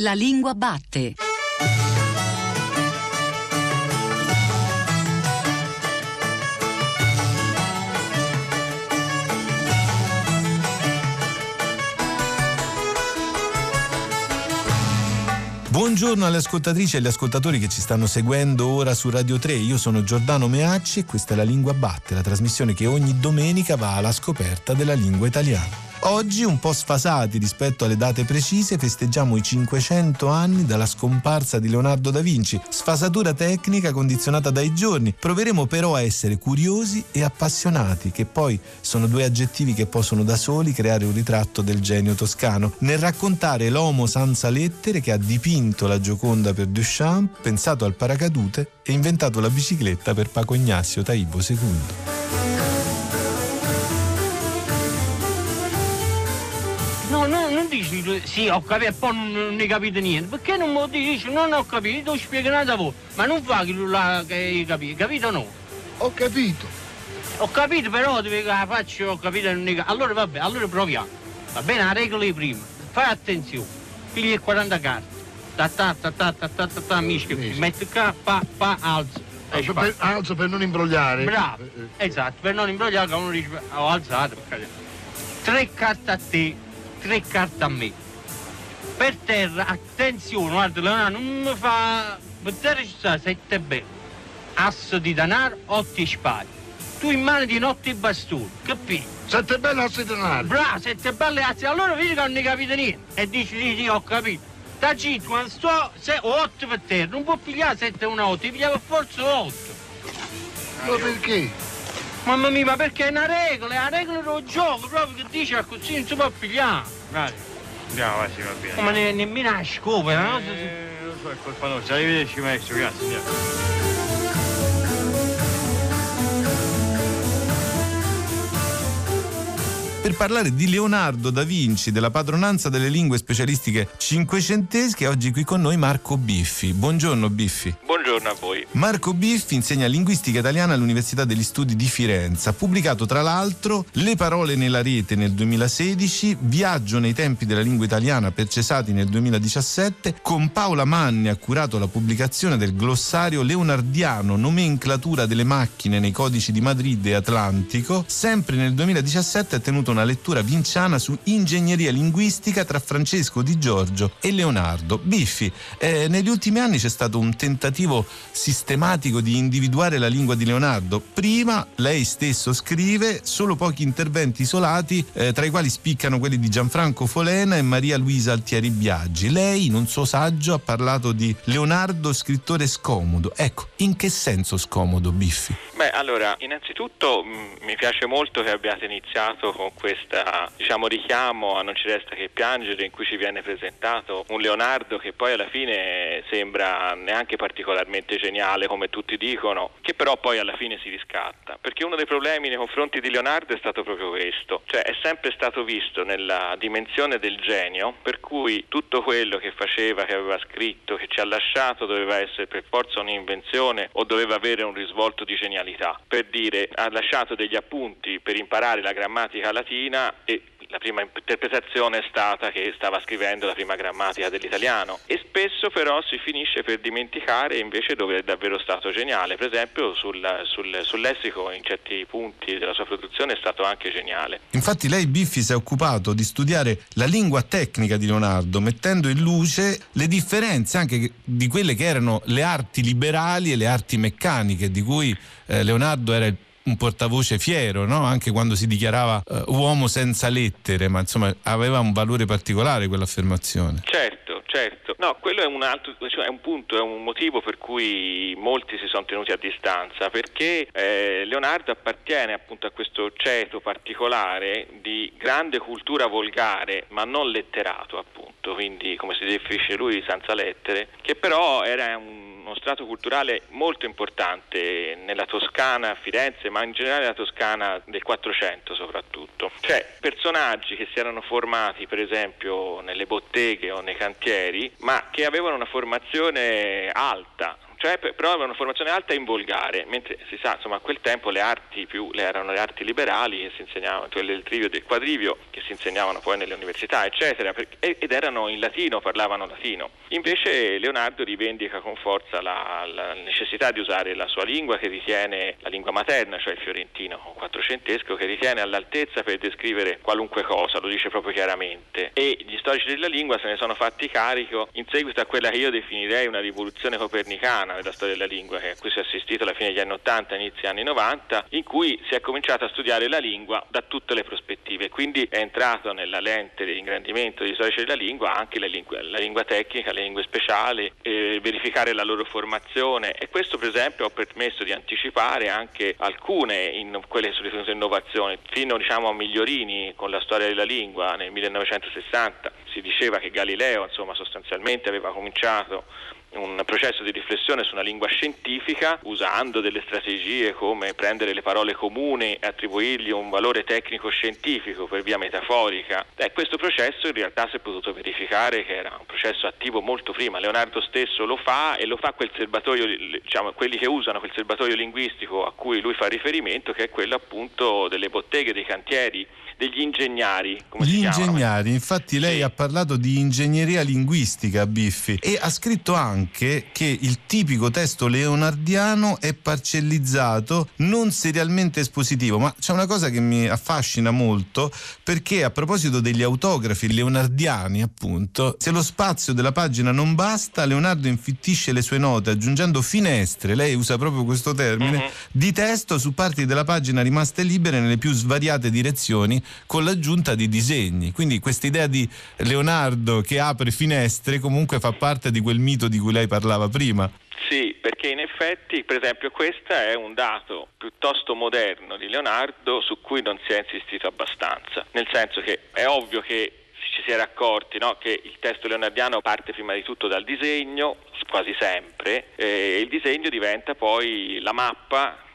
La lingua batte. Buongiorno alle ascoltatrici e agli ascoltatori che ci stanno seguendo ora su Radio 3. Io sono Giordano Meacci e questa è La Lingua Batte, la trasmissione che ogni domenica va alla scoperta della lingua italiana. Oggi, un po' sfasati rispetto alle date precise, festeggiamo i 500 anni dalla scomparsa di Leonardo da Vinci. Sfasatura tecnica condizionata dai giorni. Proveremo però a essere curiosi e appassionati, che poi sono due aggettivi che possono da soli creare un ritratto del genio toscano. Nel raccontare l'uomo senza lettere che ha dipinto la Gioconda per Duchamp, pensato al paracadute e inventato la bicicletta per Paco Ignazio Taibo II. Dici sì ho capito e poi non, ne capite niente. Perché non mi dici? Non ho capito ho spiegato a voi. Ma non fa che hai capito capito o no? Ho capito. Ho capito però dove la faccio ho capito non ne capito allora vabbè allora proviamo. Va bene la regola di prima. Fai attenzione pigli il 40 carte. Ta ta ta ta ta ta ta ta mischia metti qua pa pa alzo alzo per, alzo per non imbrogliare? Bravo. Esatto per non imbrogliare uno dice ho alzato tre carte a te tre carte a me. Per terra, attenzione, guarda, Leonardo, non mi fa... Per terra ci sta sette belle. Asso di denaro, otto spade. Tu in mano di notte e bastoni, capito? Sette belle assi di denaro. Bravo, sette belle assi. Allora vedi che non ne capite niente. E dici, sì, sì, ho capito. Da 5, quando sto, se, 8 per terra, non può pigliare 7 e 1 8, ti pigliava forse 8. Ma perché? Mamma mia, ma perché è una regola, è una regola del gioco, proprio che dice così non si può pigliare. Vai. Andiamo, vai, si va bene. Ma ne, nemmeno a scopera, no? Eh, lo so, è colpa nostra. Arrivederci, maestro, grazie, andiamo. per parlare di Leonardo da Vinci, della padronanza delle lingue specialistiche cinquecentesche. Oggi qui con noi Marco Biffi. Buongiorno Biffi. Buongiorno a voi. Marco Biffi insegna linguistica italiana all'Università degli Studi di Firenze. Ha pubblicato tra l'altro Le parole nella rete nel 2016, Viaggio nei tempi della lingua italiana per Cesati nel 2017. Con Paola Manni ha curato la pubblicazione del glossario leonardiano Nomenclatura delle macchine nei codici di Madrid e Atlantico. Sempre nel 2017 ha tenuto una lettura vinciana su ingegneria linguistica tra Francesco Di Giorgio e Leonardo. Biffi, eh, negli ultimi anni c'è stato un tentativo sistematico di individuare la lingua di Leonardo. Prima lei stesso scrive solo pochi interventi isolati, eh, tra i quali spiccano quelli di Gianfranco Folena e Maria Luisa Altieri Biaggi. Lei, in un suo saggio, ha parlato di Leonardo scrittore scomodo. Ecco, in che senso scomodo, Biffi? Beh, allora, innanzitutto mh, mm, mi piace molto che abbiate iniziato con questo diciamo, richiamo a Non ci resta che piangere in cui ci viene presentato un Leonardo che poi alla fine sembra neanche particolarmente geniale come tutti dicono, che però poi alla fine si riscatta. Perché uno dei problemi nei confronti di Leonardo è stato proprio questo, cioè è sempre stato visto nella dimensione del genio, per cui tutto quello che faceva, che aveva scritto, che ci ha lasciato doveva essere per forza un'invenzione o doveva avere un risvolto di genialità. Per dire, ha lasciato degli appunti per imparare la grammatica Latina e la prima interpretazione è stata che stava scrivendo la prima grammatica dell'italiano e spesso però si finisce per dimenticare invece dove è davvero stato geniale, per esempio sul, sul, sul lessico in certi punti della sua produzione è stato anche geniale. Infatti lei Biffi si è occupato di studiare la lingua tecnica di Leonardo mettendo in luce le differenze anche di quelle che erano le arti liberali e le arti meccaniche di cui eh, Leonardo era il un portavoce fiero, no? anche quando si dichiarava uh, uomo senza lettere, ma insomma aveva un valore particolare quell'affermazione. Certo, certo. No, quello è un altro, cioè è un punto, è un motivo per cui molti si sono tenuti a distanza, perché eh, Leonardo appartiene appunto a questo ceto particolare di grande cultura volgare, ma non letterato appunto, quindi come si definisce lui senza lettere, che però era un uno strato culturale molto importante nella Toscana, Firenze, ma in generale nella Toscana del 400 soprattutto. Cioè personaggi che si erano formati per esempio nelle botteghe o nei cantieri, ma che avevano una formazione alta, cioè però aveva una formazione alta in volgare, mentre si sa, insomma, a quel tempo le arti più le erano le arti liberali che si insegnavano, quelle del trivio e del quadrivio, che si insegnavano poi nelle università, eccetera, ed erano in latino, parlavano latino. Invece Leonardo rivendica con forza la, la necessità di usare la sua lingua che ritiene la lingua materna, cioè il fiorentino quattrocentesco, che ritiene all'altezza per descrivere qualunque cosa, lo dice proprio chiaramente. E gli storici della lingua se ne sono fatti carico in seguito a quella che io definirei una rivoluzione copernicana della storia della lingua, a cui si è assistito alla fine degli anni 80, inizio anni 90, in cui si è cominciato a studiare la lingua da tutte le prospettive. Quindi è entrato nella lente di ingrandimento degli storici della lingua anche la lingua, la lingua tecnica, le lingue speciali, eh, verificare la loro formazione. E questo per esempio ha permesso di anticipare anche alcune in quelle ritenute innovazioni, fino diciamo, a Migliorini con la storia della lingua nel 1960 si diceva che Galileo insomma, sostanzialmente aveva cominciato un processo di riflessione su una lingua scientifica usando delle strategie come prendere le parole comuni e attribuirgli un valore tecnico scientifico per via metaforica. Eh, questo processo in realtà si è potuto verificare che era un processo attivo molto prima. Leonardo stesso lo fa e lo fa quel serbatoio, diciamo, quelli che usano quel serbatoio linguistico a cui lui fa riferimento, che è quello appunto delle botteghe, dei cantieri degli ingegnari. Gli ingegnari, infatti lei sì. ha parlato di ingegneria linguistica, Biffi, e ha scritto anche che il tipico testo leonardiano è parcellizzato, non serialmente espositivo, ma c'è una cosa che mi affascina molto perché a proposito degli autografi leonardiani, appunto, se lo spazio della pagina non basta, Leonardo infittisce le sue note aggiungendo finestre, lei usa proprio questo termine, uh-huh. di testo su parti della pagina rimaste libere nelle più svariate direzioni con l'aggiunta di disegni. Quindi questa idea di Leonardo che apre finestre comunque fa parte di quel mito di cui lei parlava prima. Sì, perché in effetti, per esempio, questo è un dato piuttosto moderno di Leonardo su cui non si è insistito abbastanza, nel senso che è ovvio che ci si era accorti no? che il testo leonardiano parte prima di tutto dal disegno, quasi sempre, e il disegno diventa poi la mappa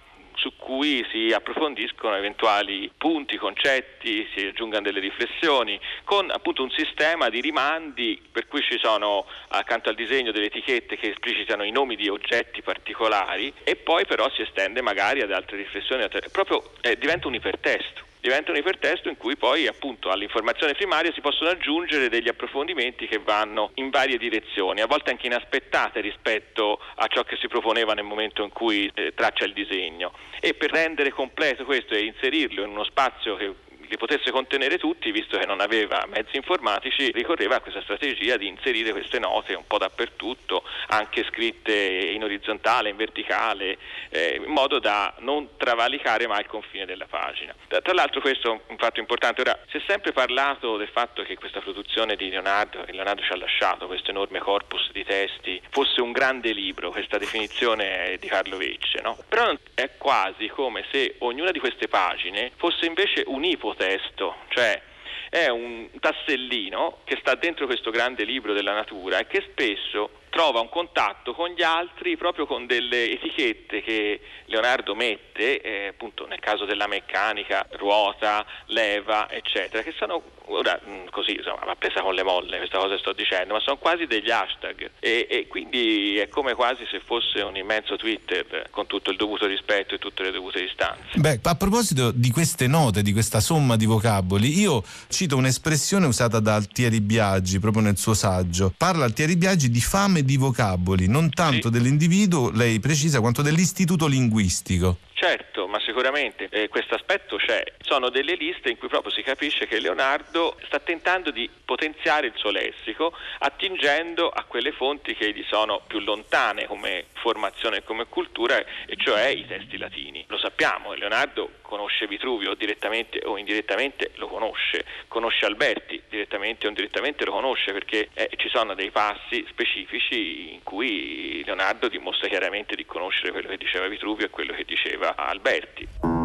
su cui si approfondiscono eventuali punti, concetti, si aggiungano delle riflessioni, con appunto un sistema di rimandi per cui ci sono accanto al disegno delle etichette che esplicitano i nomi di oggetti particolari e poi però si estende magari ad altre riflessioni, proprio eh, diventa un ipertesto diventa un ipertesto in cui poi appunto all'informazione primaria si possono aggiungere degli approfondimenti che vanno in varie direzioni, a volte anche inaspettate rispetto a ciò che si proponeva nel momento in cui eh, traccia il disegno. E per rendere completo questo e inserirlo in uno spazio che li potesse contenere tutti, visto che non aveva mezzi informatici, ricorreva a questa strategia di inserire queste note un po' dappertutto, anche scritte in orizzontale, in verticale, eh, in modo da non travalicare mai il confine della pagina. Tra l'altro questo è un fatto importante, ora si è sempre parlato del fatto che questa produzione di Leonardo, che Leonardo ci ha lasciato, questo enorme corpus di testi, fosse un grande libro, questa definizione di Carlo Vecce, no? però è quasi come se ognuna di queste pagine fosse invece un'ipote testo, cioè è un tassellino che sta dentro questo grande libro della natura e che spesso trova un contatto con gli altri proprio con delle etichette che Leonardo mette, eh, appunto nel caso della meccanica, ruota, leva, eccetera, che sono ora mm, così insomma va presa con le molle questa cosa sto dicendo, ma sono quasi degli hashtag e, e, quindi è come quasi se fosse un immenso Twitter con tutto il dovuto rispetto e tutte le dovute distanze. Beh, a proposito di queste note, di questa somma di vocaboli, io cito un'espressione usata da Altieri Biaggi proprio nel suo saggio. Parla Altieri Biaggi di fame di vocaboli, non tanto sì. dell'individuo, lei precisa, quanto dell'istituto linguistico. Certo, ma sicuramente eh, questo aspetto c'è. Sono delle liste in cui proprio si capisce che Leonardo sta tentando di potenziare il suo lessico attingendo a quelle fonti che gli sono più lontane come formazione e come cultura, e cioè i testi latini. Lo sappiamo, Leonardo conosce Vitruvio direttamente o indirettamente lo conosce, conosce Alberti direttamente o indirettamente lo conosce perché eh, ci sono dei passi specifici in cui Leonardo dimostra chiaramente di conoscere quello che diceva Vitruvio e quello che diceva Alberti.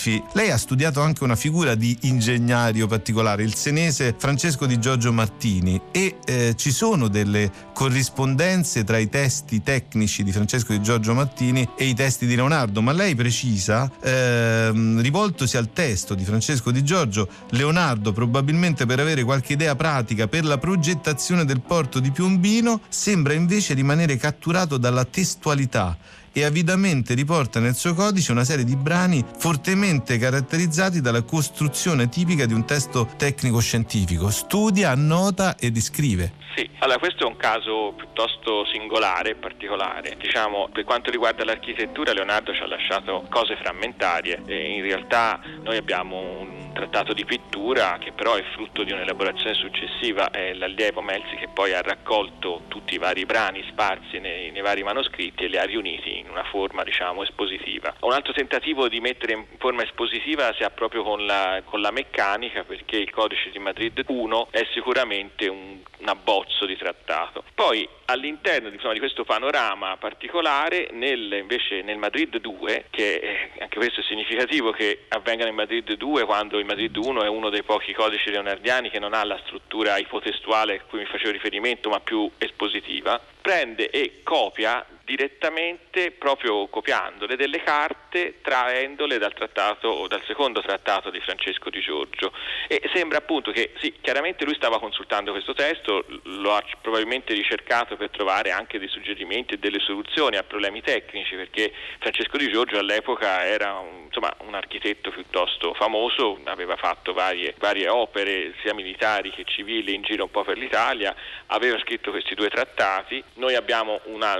Biffi, lei ha studiato anche una figura di ingegnario particolare, il senese Francesco di Giorgio Martini. E eh, ci sono delle corrispondenze tra i testi tecnici di Francesco di Giorgio Martini e i testi di Leonardo, ma lei precisa, ehm, rivoltosi al testo di Francesco di Giorgio, Leonardo probabilmente per avere qualche idea pratica per la progettazione del porto di Piombino sembra invece rimanere catturato dalla testualità e avidamente riporta nel suo codice una serie di brani fortemente caratterizzati dalla costruzione tipica di un testo tecnico-scientifico. Studia, annota e descrive. Sì, allora questo è un caso piuttosto singolare e particolare. Diciamo, per quanto riguarda l'architettura, Leonardo ci ha lasciato cose frammentarie e in realtà noi abbiamo un trattato di pittura che però è frutto di un'elaborazione successiva, è l'allievo Melzi che poi ha raccolto tutti i vari brani sparsi nei, nei vari manoscritti e li ha riuniti in una forma diciamo espositiva. Un altro tentativo di mettere in forma espositiva si ha proprio con la, con la meccanica perché il codice di Madrid 1 è sicuramente un, un abbozzo di trattato. Poi all'interno insomma, di questo panorama particolare, nel, invece nel Madrid 2, che è, anche questo è significativo che avvenga nel Madrid 2 quando il Madrid 1 è uno dei pochi codici leonardiani che non ha la struttura ipotestuale a cui mi facevo riferimento ma più espositiva, prende e copia direttamente proprio copiandole delle carte traendole dal trattato o dal secondo trattato di Francesco di Giorgio. E sembra appunto che sì, chiaramente lui stava consultando questo testo, lo ha probabilmente ricercato per trovare anche dei suggerimenti e delle soluzioni a problemi tecnici perché Francesco di Giorgio all'epoca era un, insomma, un architetto piuttosto famoso, aveva fatto varie, varie opere sia militari che civili in giro un po' per l'Italia, aveva scritto questi due trattati, noi abbiamo una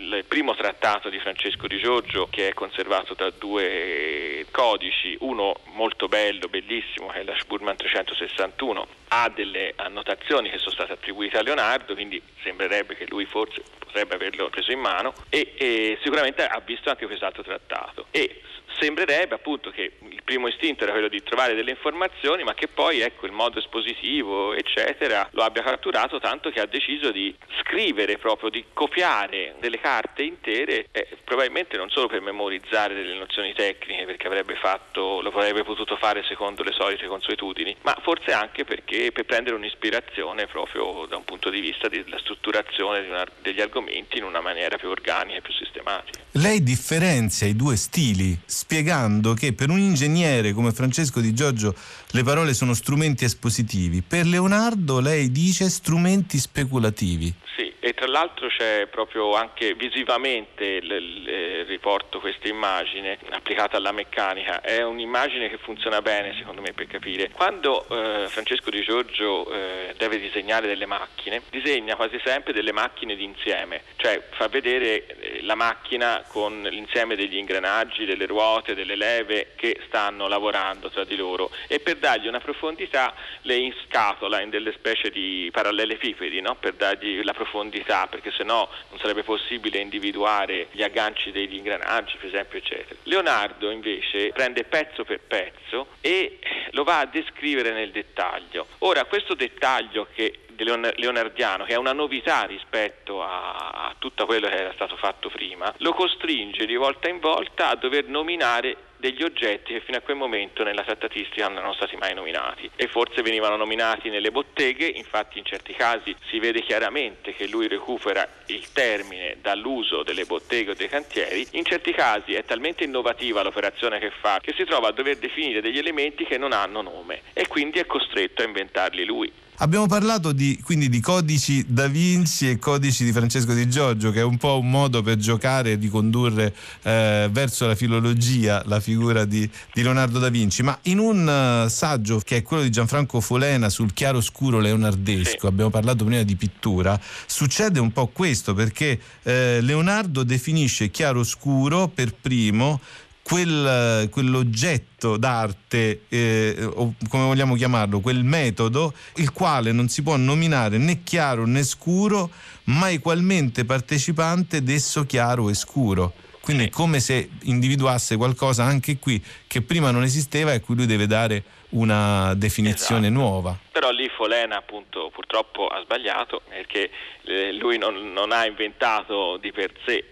il primo trattato di Francesco di Giorgio che è conservato da due codici, uno molto bello, bellissimo, che è la Sburman 361, ha delle annotazioni che sono state attribuite a Leonardo, quindi sembrerebbe che lui forse potrebbe averlo preso in mano e, e sicuramente ha visto anche quest'altro trattato. E sembrerebbe appunto che il primo istinto era quello di trovare delle informazioni ma che poi ecco il modo espositivo eccetera lo abbia catturato tanto che ha deciso di scrivere proprio di copiare delle carte intere eh, probabilmente non solo per memorizzare delle nozioni tecniche perché avrebbe fatto lo avrebbe potuto fare secondo le solite consuetudini ma forse anche perché per prendere un'ispirazione proprio da un punto di vista della strutturazione di una, degli argomenti in una maniera più organica e più sistematica. Lei differenzia i due stili spiegando che per un ingegnere come Francesco Di Giorgio le parole sono strumenti espositivi, per Leonardo lei dice strumenti speculativi. Sì, e tra l'altro c'è proprio anche visivamente, l- l- riporto questa immagine applicata alla meccanica, è un'immagine che funziona bene secondo me per capire. Quando eh, Francesco Di Giorgio eh, deve disegnare delle macchine, disegna quasi sempre delle macchine d'insieme, cioè fa vedere eh, la macchina con l'insieme degli ingranaggi, delle ruote, delle leve che stanno lavorando tra di loro e per dargli una profondità le inscatola in delle specie di parallelepipedi, no? per dargli la profondità, perché sennò non sarebbe possibile individuare gli agganci degli ingranaggi, per esempio, eccetera. Leonardo invece prende pezzo per pezzo e lo va a descrivere nel dettaglio. Ora, questo dettaglio che leonardiano, che è una novità rispetto a, a tutto quello che era stato fatto prima, lo costringe di volta in volta a dover nominare degli oggetti che fino a quel momento nella trattatistica non erano stati mai nominati e forse venivano nominati nelle botteghe, infatti in certi casi si vede chiaramente che lui recupera il termine dall'uso delle botteghe o dei cantieri, in certi casi è talmente innovativa l'operazione che fa che si trova a dover definire degli elementi che non hanno nome e quindi è costretto a inventarli lui. Abbiamo parlato di, quindi di codici da Vinci e codici di Francesco Di Giorgio, che è un po' un modo per giocare e ricondurre eh, verso la filologia la figura di, di, Leonardo da Vinci. Ma in un uh, saggio che è quello di Gianfranco Folena sul chiaro scuro leonardesco, abbiamo parlato prima di pittura, succede un po' questo perché eh, Leonardo definisce chiaro scuro per primo quel, quell'oggetto d'arte, eh, o come vogliamo chiamarlo, quel metodo, il quale non si può nominare né chiaro né scuro, ma egualmente partecipante d'esso chiaro e scuro. Quindi è come se individuasse qualcosa anche qui che prima non esisteva e a cui lui deve dare una definizione esatto. nuova. Però lì Folena appunto purtroppo ha sbagliato perché eh, lui non, non ha inventato di per sé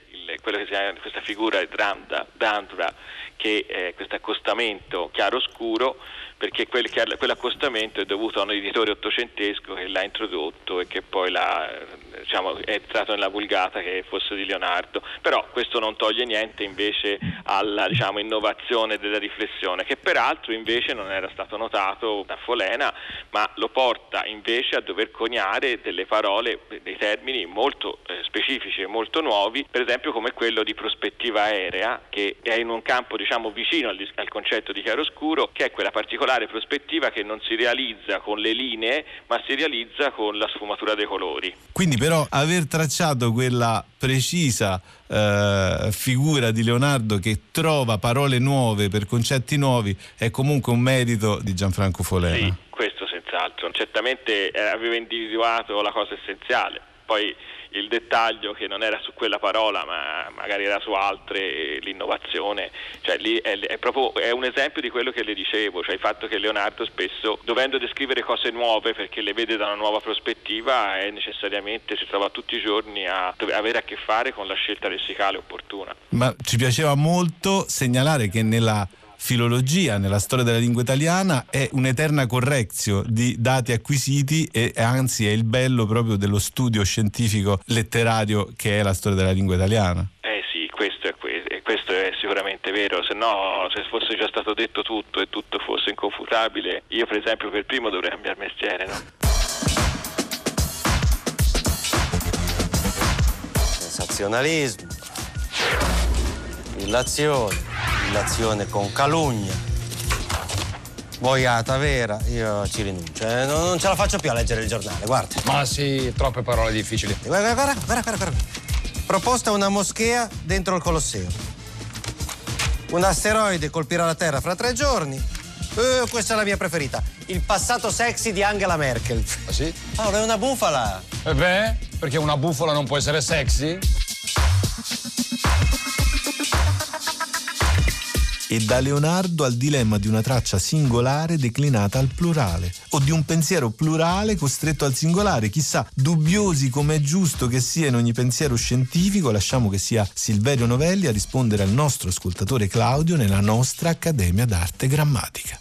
quello che si chiama questa figura di Dandra, che è questo accostamento chiaro-scuro perché quel, quell'accostamento è dovuto a un editore ottocentesco che l'ha introdotto e che poi diciamo, è entrato nella vulgata che fosse di Leonardo, però questo non toglie niente invece alla diciamo, innovazione della riflessione che peraltro invece non era stato notato da Folena ma lo porta invece a dover coniare delle parole, dei termini molto eh, specifici e molto nuovi, per esempio come quello di prospettiva aerea che è in un campo diciamo, vicino al, al concetto di chiaroscuro che è quella particolare particolare prospettiva che non si realizza con le linee ma si realizza con la sfumatura dei colori. Quindi però aver tracciato quella precisa eh, figura di Leonardo che trova parole nuove per concetti nuovi è comunque un merito di Gianfranco Folena. Sì, questo senz'altro. Certamente eh, aveva individuato la cosa essenziale. Poi il dettaglio che non era su quella parola ma magari era su altre, l'innovazione, cioè lì è, è, proprio è un esempio di quello che le dicevo, cioè il fatto che Leonardo spesso dovendo descrivere cose nuove perché le vede da una nuova prospettiva è necessariamente si trova tutti i giorni a avere a che fare con la scelta lessicale opportuna. Ma ci piaceva molto segnalare che nella filologia nella storia della lingua italiana è un'eterna correzione di dati acquisiti e anzi è il bello proprio dello studio scientifico letterario che è la storia della lingua italiana. Eh sì, questo è, questo è sicuramente vero, se no se fosse già stato detto tutto e tutto fosse inconfutabile, io per esempio per primo dovrei cambiare mestiere, no? Sensazionalismo, illazione l'azione con calugna, boiata vera, io ci rinuncio. Eh, non, non, ce la faccio più a leggere il giornale, guarda. Ma sì, troppe parole difficili. Guarda, guarda, guarda, guarda, guarda. Proposta una moschea dentro il Colosseo. Un asteroide colpirà la Terra fra tre giorni. Uh, questa è la mia preferita. Il passato sexy di Angela Merkel. Ah sì? Paolo, è una bufala. E eh beh, perché una bufala non può essere sexy? E da Leonardo al dilemma di una traccia singolare declinata al plurale o di un pensiero plurale costretto al singolare. Chissà, dubbiosi come è giusto che sia in ogni pensiero scientifico, lasciamo che sia Silverio Novelli a rispondere al nostro ascoltatore Claudio nella nostra Accademia d'Arte Grammatica.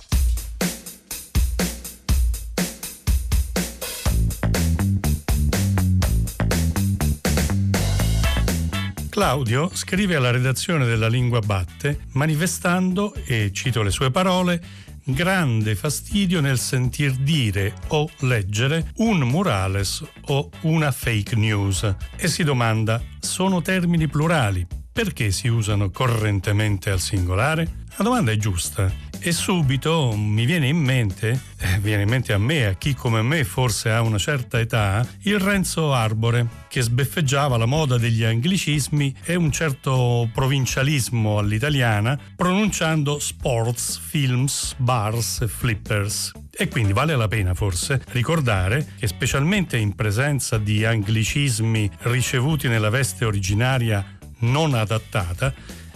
Claudio scrive alla redazione della Lingua Batte manifestando, e cito le sue parole, grande fastidio nel sentir dire o leggere un murales o una fake news e si domanda sono termini plurali? Perché si usano correntemente al singolare? La domanda è giusta e subito mi viene in mente, eh, viene in mente a me, a chi come me forse ha una certa età, il Renzo Arbore, che sbeffeggiava la moda degli anglicismi e un certo provincialismo all'italiana, pronunciando sports, films, bars e flippers. E quindi vale la pena forse ricordare che specialmente in presenza di anglicismi ricevuti nella veste originaria non adattata,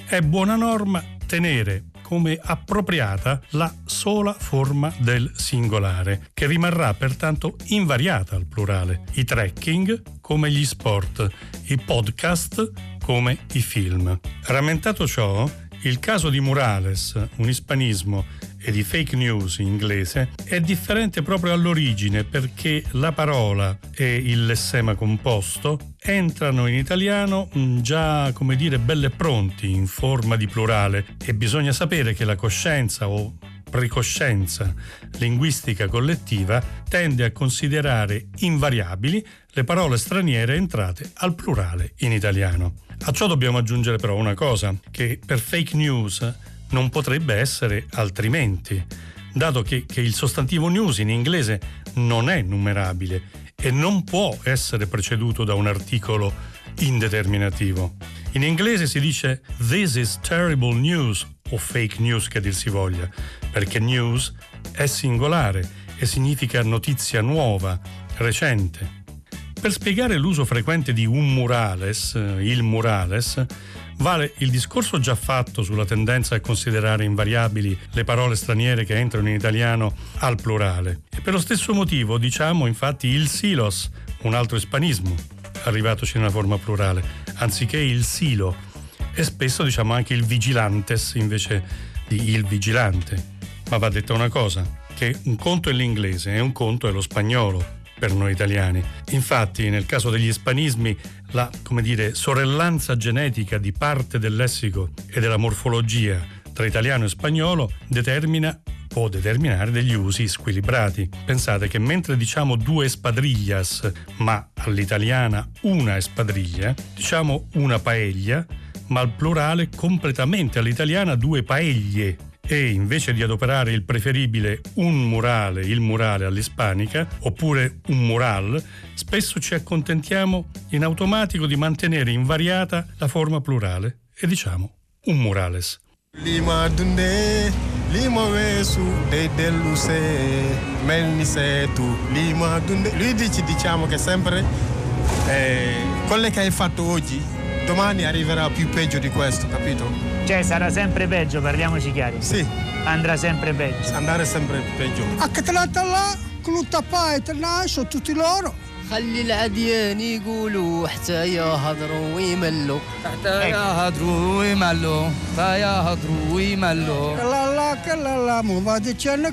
è buona norma tenere come appropriata la sola forma del singolare, che rimarrà pertanto invariata al plurale. I trekking come gli sport, i podcast come i film. Rammentato ciò, il caso di Murales, un ispanismo e di fake news in inglese è differente proprio all'origine perché la parola e il lessema composto entrano in italiano mm, già come dire belle pronti in forma di plurale e bisogna sapere che la coscienza o precoscienza linguistica collettiva tende a considerare invariabili le parole straniere entrate al plurale in italiano. A ciò dobbiamo aggiungere però una cosa, che per fake news non potrebbe essere altrimenti, dato che, che il sostantivo news in inglese non è numerabile e non può essere preceduto da un articolo indeterminativo. In inglese si dice This is terrible news o fake news che dir si voglia, perché news è singolare e significa notizia nuova, recente. Per spiegare l'uso frequente di un murales, il murales, Vale il discorso già fatto sulla tendenza a considerare invariabili le parole straniere che entrano in italiano al plurale. E per lo stesso motivo diciamo infatti il silos, un altro ispanismo, arrivatoci nella forma plurale. anziché il silo e spesso diciamo anche il vigilantes invece di il vigilante. Ma va detta una cosa, che un conto è l'inglese e un conto è lo spagnolo per noi italiani. Infatti, nel caso degli ispanismi, la dire, sorellanza genetica di parte del lessico e della morfologia tra italiano e spagnolo determina può determinare degli usi squilibrati. Pensate che mentre diciamo due espadrillas, ma all'italiana una espadriglia, diciamo una paella, ma al plurale completamente all'italiana due paeglie. E invece di adoperare il preferibile un murale, il murale all'ispanica, oppure un mural, spesso ci accontentiamo in automatico di mantenere invariata la forma plurale e diciamo un murales. Lima dunde, lima wesu, dei dellu se, mel ni se tu, lima dunde. Lui dice, diciamo che sempre eh, quello che hai fatto oggi, domani arriverà più peggio di questo, capito? Cioè sarà sempre peggio, parliamoci chiari. Sì. Andrà sempre peggio. Andare sempre peggio. A che te la là, clutta pai, te nasce tutti loro. خلي العديان يقولوا حتى يهضروا ويملوا حتى يهضروا ويملوا حتى يهضروا ويملوا Che la là, che la là, mo va dicendo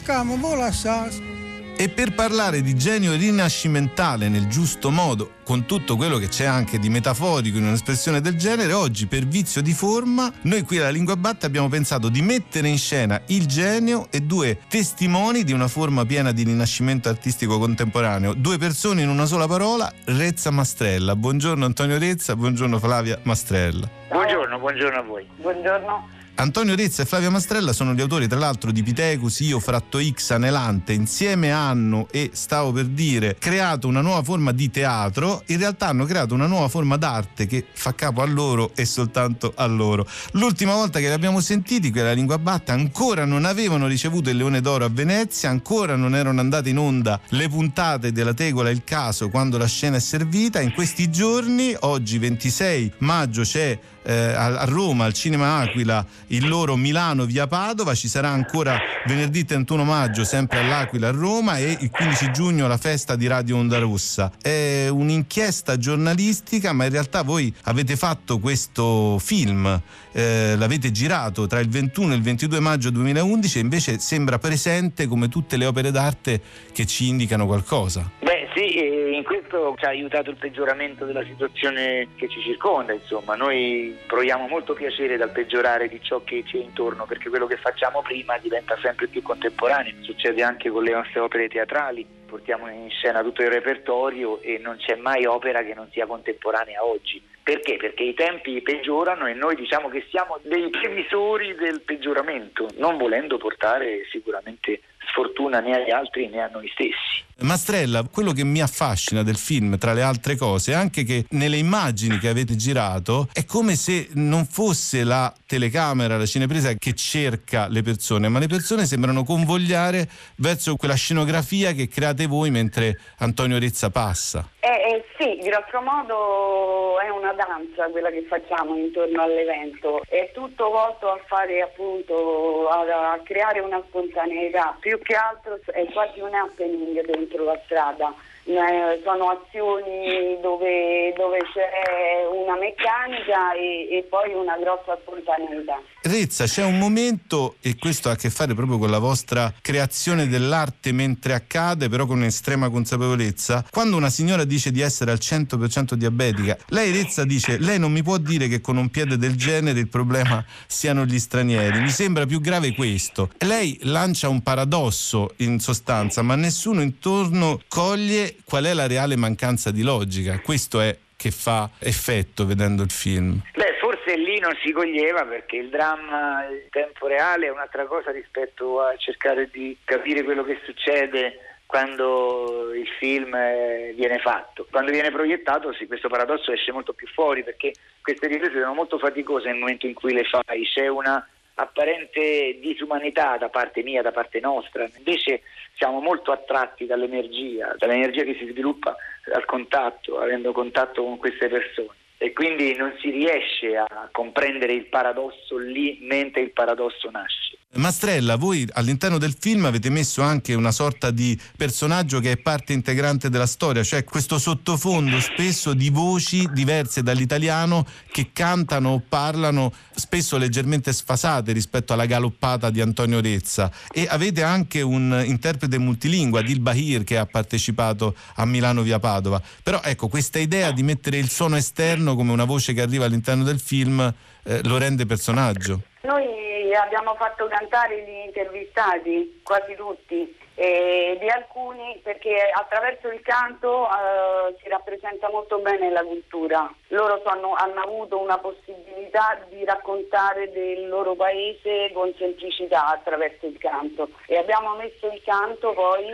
e per parlare di genio rinascimentale nel giusto modo, con tutto quello che c'è anche di metaforico in un'espressione del genere, oggi per vizio di forma, noi qui alla Lingua Batte abbiamo pensato di mettere in scena il genio e due testimoni di una forma piena di rinascimento artistico contemporaneo. Due persone in una sola parola, Rezza Mastrella. Buongiorno Antonio Rezza, buongiorno Flavia Mastrella. Buongiorno, buongiorno a voi. Buongiorno. Antonio Rezza e Flavia Mastrella sono gli autori tra l'altro di Pitecus, Io, Fratto X, Anelante, insieme hanno e stavo per dire creato una nuova forma di teatro, in realtà hanno creato una nuova forma d'arte che fa capo a loro e soltanto a loro. L'ultima volta che li abbiamo sentiti qui alla Lingua Batta ancora non avevano ricevuto il Leone d'Oro a Venezia, ancora non erano andate in onda le puntate della Tegola Il Caso quando la scena è servita, in questi giorni, oggi 26 maggio c'è eh, a Roma, al Cinema Aquila, il loro Milano via Padova, ci sarà ancora venerdì 31 maggio sempre all'Aquila a Roma e il 15 giugno la festa di Radio Onda Rossa. È un'inchiesta giornalistica, ma in realtà voi avete fatto questo film, eh, l'avete girato tra il 21 e il 22 maggio 2011 e invece sembra presente come tutte le opere d'arte che ci indicano qualcosa. Beh sì, in questo ci ha aiutato il peggioramento della situazione che ci circonda, insomma, noi proviamo molto piacere dal peggiorare di ciò che ci è intorno, perché quello che facciamo prima diventa sempre più contemporaneo, succede anche con le nostre opere teatrali, portiamo in scena tutto il repertorio e non c'è mai opera che non sia contemporanea oggi. Perché? Perché i tempi peggiorano e noi diciamo che siamo dei previsori del peggioramento, non volendo portare sicuramente sfortuna né agli altri né a noi stessi. Mastrella, quello che mi affascina del film, tra le altre cose, è anche che nelle immagini che avete girato è come se non fosse la telecamera, la cinepresa che cerca le persone, ma le persone sembrano convogliare verso quella scenografia che create voi mentre Antonio Rezza passa. Eh, eh, sì, grosso modo è una danza quella che facciamo intorno all'evento, è tutto volto a fare appunto, a, a creare una spontaneità, più che altro è quasi un happening dentro la strada. Eh, sono azioni dove, dove, c'è una meccanica e, e, poi una grossa spontaneità. Rezza, c'è un momento, e questo ha a che fare proprio con la vostra creazione dell'arte mentre accade, però con estrema consapevolezza, quando una signora dice di essere al 100% diabetica, lei Rezza dice, lei non mi può dire che con un piede del genere il problema siano gli stranieri, mi sembra più grave questo. Lei lancia un paradosso in sostanza, ma nessuno intorno coglie qual è la reale mancanza di logica. Questo è che fa effetto vedendo il film. Beh, forse lì non si coglieva perché il dramma in tempo reale è un'altra cosa rispetto a cercare di capire quello che succede quando il film eh, viene fatto. Quando viene proiettato sì, questo paradosso esce molto più fuori perché queste riprese sono molto faticose nel momento in cui le fai, c'è una apparente disumanità da parte mia, da parte nostra, invece siamo molto attratti dall'energia, dall'energia che si sviluppa dal contatto, avendo contatto con queste persone e quindi non si riesce a comprendere il paradosso lì mentre il paradosso nasce. Mastrella, voi all'interno del film avete messo anche una sorta di personaggio che è parte integrante della storia, cioè questo sottofondo spesso di voci diverse dall'italiano che cantano o parlano spesso leggermente sfasate rispetto alla galoppata di Antonio Rezza e avete anche un interprete multilingua, Dil Bahir, che ha partecipato a Milano via Padova. Però ecco, questa idea di mettere il suono esterno come una voce che arriva all'interno del film eh, lo rende personaggio. Noi abbiamo fatto cantare gli intervistati, quasi tutti, e di alcuni perché attraverso il canto eh, si rappresenta molto bene la cultura. Loro sono- hanno avuto una possibilità di raccontare del loro paese con semplicità attraverso il canto e abbiamo messo il canto poi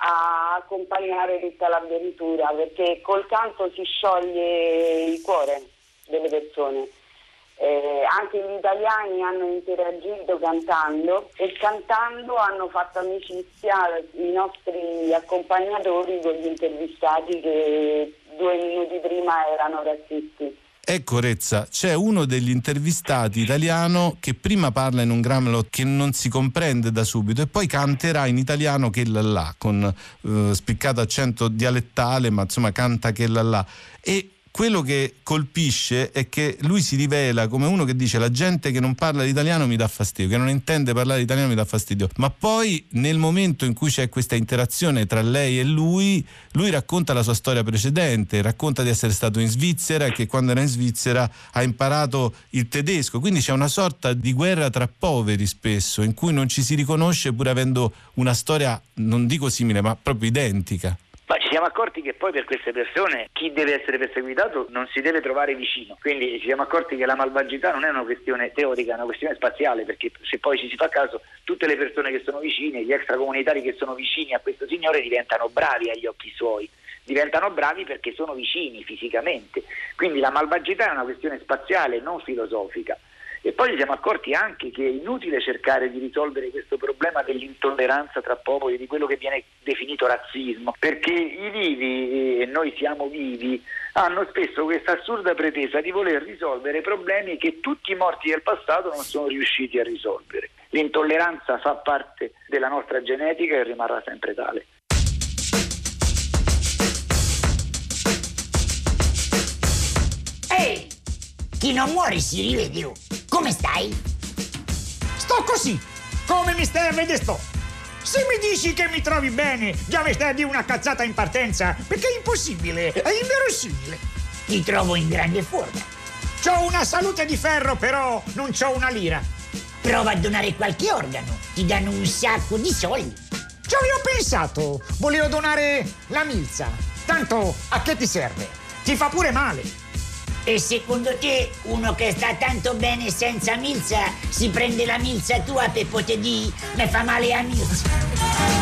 a accompagnare tutta l'avventura perché col canto si scioglie il cuore delle persone. Eh, anche gli italiani hanno interagito cantando e cantando hanno fatto amicizia i nostri accompagnatori con gli intervistati che due minuti prima erano razzisti. Ecco Rezza, c'è uno degli intervistati italiano che prima parla in un Gramlot che non si comprende da subito e poi canterà in italiano che là là, con eh, spiccato accento dialettale, ma insomma canta che là là. E quello che colpisce è che lui si rivela come uno che dice la gente che non parla l'italiano mi dà fastidio, che non intende parlare l'italiano mi dà fastidio, ma poi nel momento in cui c'è questa interazione tra lei e lui, lui racconta la sua storia precedente, racconta di essere stato in Svizzera e che quando era in Svizzera ha imparato il tedesco, quindi c'è una sorta di guerra tra poveri spesso, in cui non ci si riconosce pur avendo una storia, non dico simile, ma proprio identica. Ma ci siamo accorti che poi per queste persone chi deve essere perseguitato non si deve trovare vicino, quindi ci siamo accorti che la malvagità non è una questione teorica, è una questione spaziale, perché se poi ci si fa caso tutte le persone che sono vicine, gli extracomunitari che sono vicini a questo signore diventano bravi agli occhi suoi, diventano bravi perché sono vicini fisicamente, quindi la malvagità è una questione spaziale, non filosofica. E poi ci siamo accorti anche che è inutile cercare di risolvere questo problema dell'intolleranza tra popoli, di quello che viene definito razzismo, perché i vivi, e noi siamo vivi, hanno spesso questa assurda pretesa di voler risolvere problemi che tutti i morti del passato non sono riusciti a risolvere. L'intolleranza fa parte della nostra genetica e rimarrà sempre tale. Ehi! Chi non muore si rivede. Come stai? Sto così, come mi stai a vedere sto. Se mi dici che mi trovi bene, già mi stai a dire una cazzata in partenza, perché è impossibile, è inverosimile. Ti trovo in grande forma. C'ho una salute di ferro, però non c'ho una lira. Prova a donare qualche organo, ti danno un sacco di soldi. Ci avevo pensato, volevo donare la milza. Tanto a che ti serve? Ti fa pure male. E secondo te uno che sta tanto bene senza milza si prende la milza tua per poter dire mi fa male a milza?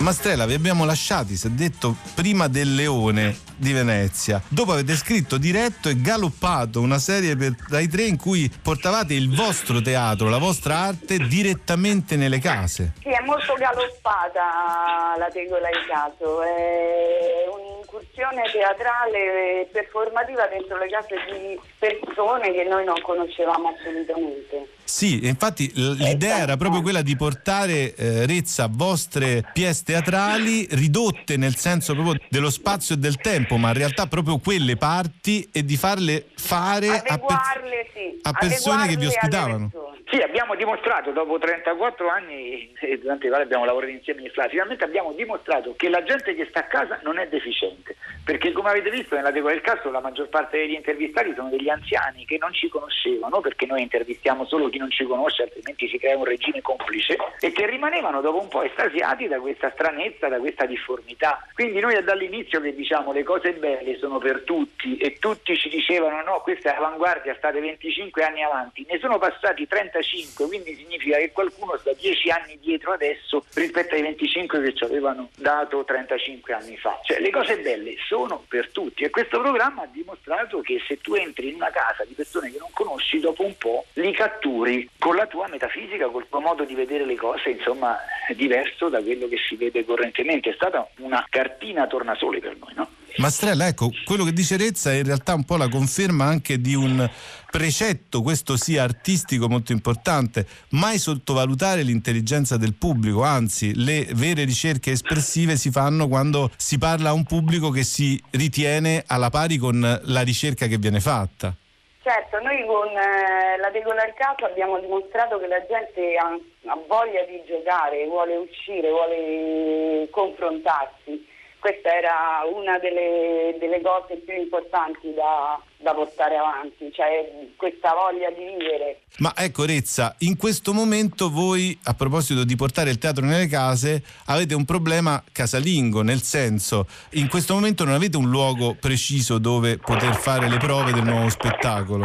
Mastrella, vi abbiamo lasciati, si è detto, prima del Leone di Venezia. Dopo avete scritto, diretto e galoppato una serie per, dai tre in cui portavate il vostro teatro, la vostra arte direttamente nelle case. Sì, è molto galoppata la tegola in caso, è un'incursione teatrale e performativa dentro le case di persone che noi non conoscevamo assolutamente. Sì, infatti l'idea era proprio quella di portare eh, Rezza vostre pièce teatrali ridotte nel senso proprio dello spazio e del tempo, ma in realtà proprio quelle parti e di farle fare a, Adeguarle, sì. a persone che vi ospitavano. Sì, abbiamo dimostrato dopo 34 anni, eh, durante i quali abbiamo lavorato insieme in Fla, finalmente abbiamo dimostrato che la gente che sta a casa non è deficiente, perché come avete visto nella tegola del caso la maggior parte degli intervistati sono degli anziani che non ci conoscevano, perché noi intervistiamo solo chi non ci conosce, altrimenti si crea un regime complice, e che rimanevano dopo un po' estasiati da questa stranezza, da questa difformità. Quindi noi dall'inizio che diciamo le cose belle sono per tutti e tutti ci dicevano no, questa è avanguardia, state 25 anni avanti, ne sono passati 35, quindi significa che qualcuno sta 10 anni dietro adesso rispetto ai 25 che ci avevano dato 35 anni fa. Cioè le cose belle sono per tutti e questo programma ha dimostrato che se tu entri in una casa di persone che non conosci, dopo un po' li catturi con la tua metafisica, col tuo modo di vedere le cose, insomma, diverso da quello che si vede correntemente. È stata una cartina tornasole per noi, no? Mastrella, ecco, quello che dice Rezza è in realtà un po' la conferma anche di un precetto, questo sia artistico molto importante, mai sottovalutare l'intelligenza del pubblico, anzi le vere ricerche espressive si fanno quando si parla a un pubblico che si ritiene alla pari con la ricerca che viene fatta. Certo, noi con eh, la regolarità abbiamo dimostrato che la gente ha, ha voglia di giocare, vuole uscire, vuole confrontarsi. Questa era una delle, delle cose più importanti da, da portare avanti, cioè questa voglia di vivere. Ma ecco Rezza, in questo momento voi, a proposito di portare il teatro nelle case, avete un problema casalingo, nel senso, in questo momento non avete un luogo preciso dove poter fare le prove del nuovo spettacolo.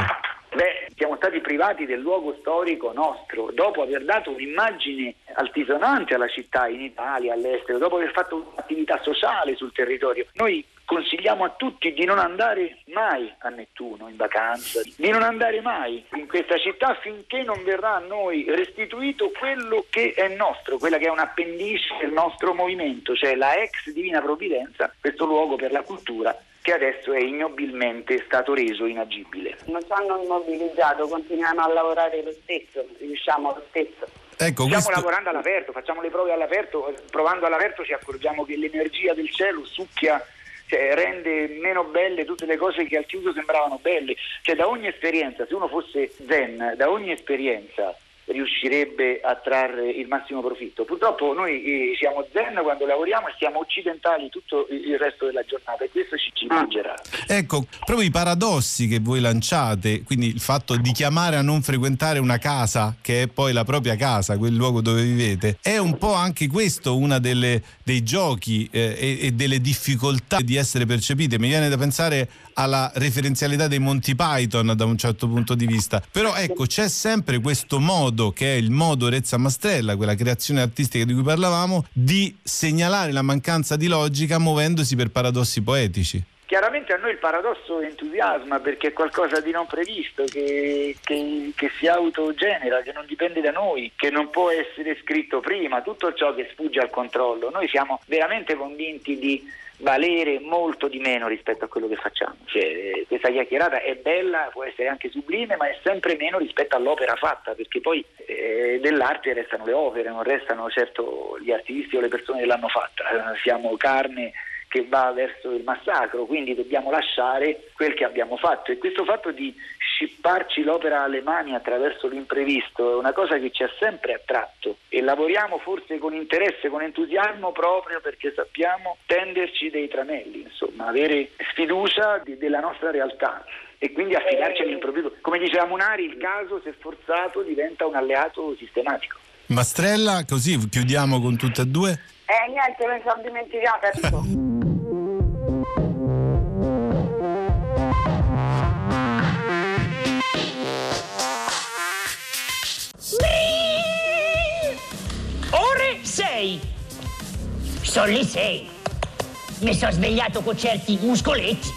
Siamo stati privati del luogo storico nostro, dopo aver dato un'immagine altisonante alla città in Italia, all'estero, dopo aver fatto un'attività sociale sul territorio. Noi consigliamo a tutti di non andare mai a Nettuno in vacanza, di non andare mai in questa città finché non verrà a noi restituito quello che è nostro, quella che è un appendice del nostro movimento, cioè la ex Divina Provvidenza, questo luogo per la cultura che adesso è ignobilmente stato reso inagibile. Non ci hanno immobilizzato, continuiamo a lavorare lo stesso, riusciamo lo stesso. Ecco, Stiamo questo... lavorando all'aperto, facciamo le prove all'aperto, provando all'aperto ci accorgiamo che l'energia del cielo succhia cioè, rende meno belle tutte le cose che al chiuso sembravano belle. Cioè, da ogni esperienza, se uno fosse zen, da ogni esperienza riuscirebbe a trarre il massimo profitto. Purtroppo noi eh, siamo zen quando lavoriamo e siamo occidentali tutto il resto della giornata e questo ci, ci mangerà. Ecco, proprio i paradossi che voi lanciate, quindi il fatto di chiamare a non frequentare una casa che è poi la propria casa, quel luogo dove vivete, è un po' anche questo uno dei giochi eh, e, e delle difficoltà di essere percepite. Mi viene da pensare alla referenzialità dei Monty Python da un certo punto di vista. Però ecco, c'è sempre questo modo, che è il modo Rezza Mastrella, quella creazione artistica di cui parlavamo, di segnalare la mancanza di logica muovendosi per paradossi poetici. Chiaramente a noi il paradosso entusiasma perché è qualcosa di non previsto, che, che, che, si autogenera, che non dipende da noi, che non può essere scritto prima, tutto ciò che sfugge al controllo. Noi siamo veramente convinti di valere molto di meno rispetto a quello che facciamo. Cioè, questa chiacchierata è bella, può essere anche sublime, ma è sempre meno rispetto all'opera fatta, perché poi eh, dell'arte restano le opere, non restano certo gli artisti o le persone che l'hanno fatta. Siamo carne che va verso il massacro, quindi dobbiamo lasciare quel che abbiamo fatto e questo fatto di scipparci l'opera alle mani attraverso l'imprevisto è una cosa che ci ha sempre attratto e lavoriamo forse con interesse, con entusiasmo proprio perché sappiamo tenderci dei tranelli, insomma, avere sfiducia di, della nostra realtà e quindi affidarci all'improvviso. Come diceva Munari, il caso se forzato diventa un alleato sistematico. Mastrella, così chiudiamo con tutte e due. Eh niente, mi sono dimenticata. Ore 6. Sono le 6. Mi sono svegliato con certi muscoletti.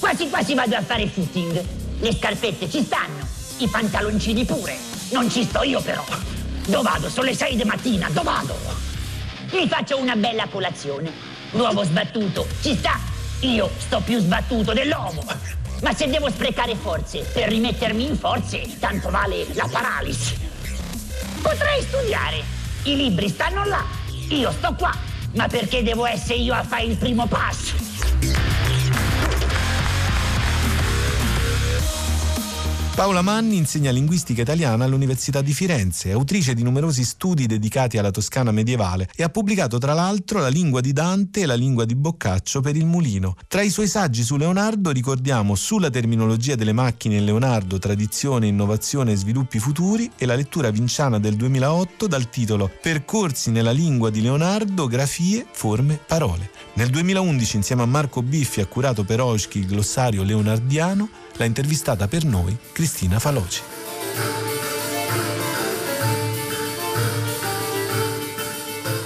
Quasi quasi vado a fare footing. Le scarpette ci stanno, i pantaloncini pure. Non ci sto io però. Dove vado? Sono le 6 di mattina, dove vado? Mi faccio una bella colazione. L'uovo sbattuto, ci sta? Io sto più sbattuto dell'uovo. Ma se devo sprecare forze per rimettermi in forze, tanto vale la paralisi. Potrei studiare. I libri stanno là. Io sto qua. Ma perché devo essere io a fare il primo passo? Paola Manni insegna linguistica italiana all'Università di Firenze, è autrice di numerosi studi dedicati alla Toscana medievale e ha pubblicato tra l'altro La lingua di Dante e La lingua di Boccaccio per il Mulino. Tra i suoi saggi su Leonardo ricordiamo Sulla terminologia delle macchine in Leonardo, tradizione, innovazione e sviluppi futuri e la lettura vinciana del 2008 dal titolo Percorsi nella lingua di Leonardo, grafie, forme, parole. Nel 2011 insieme a Marco Biffi ha curato per Oschi il glossario leonardiano l'ha intervistata per noi Cristina Faloci.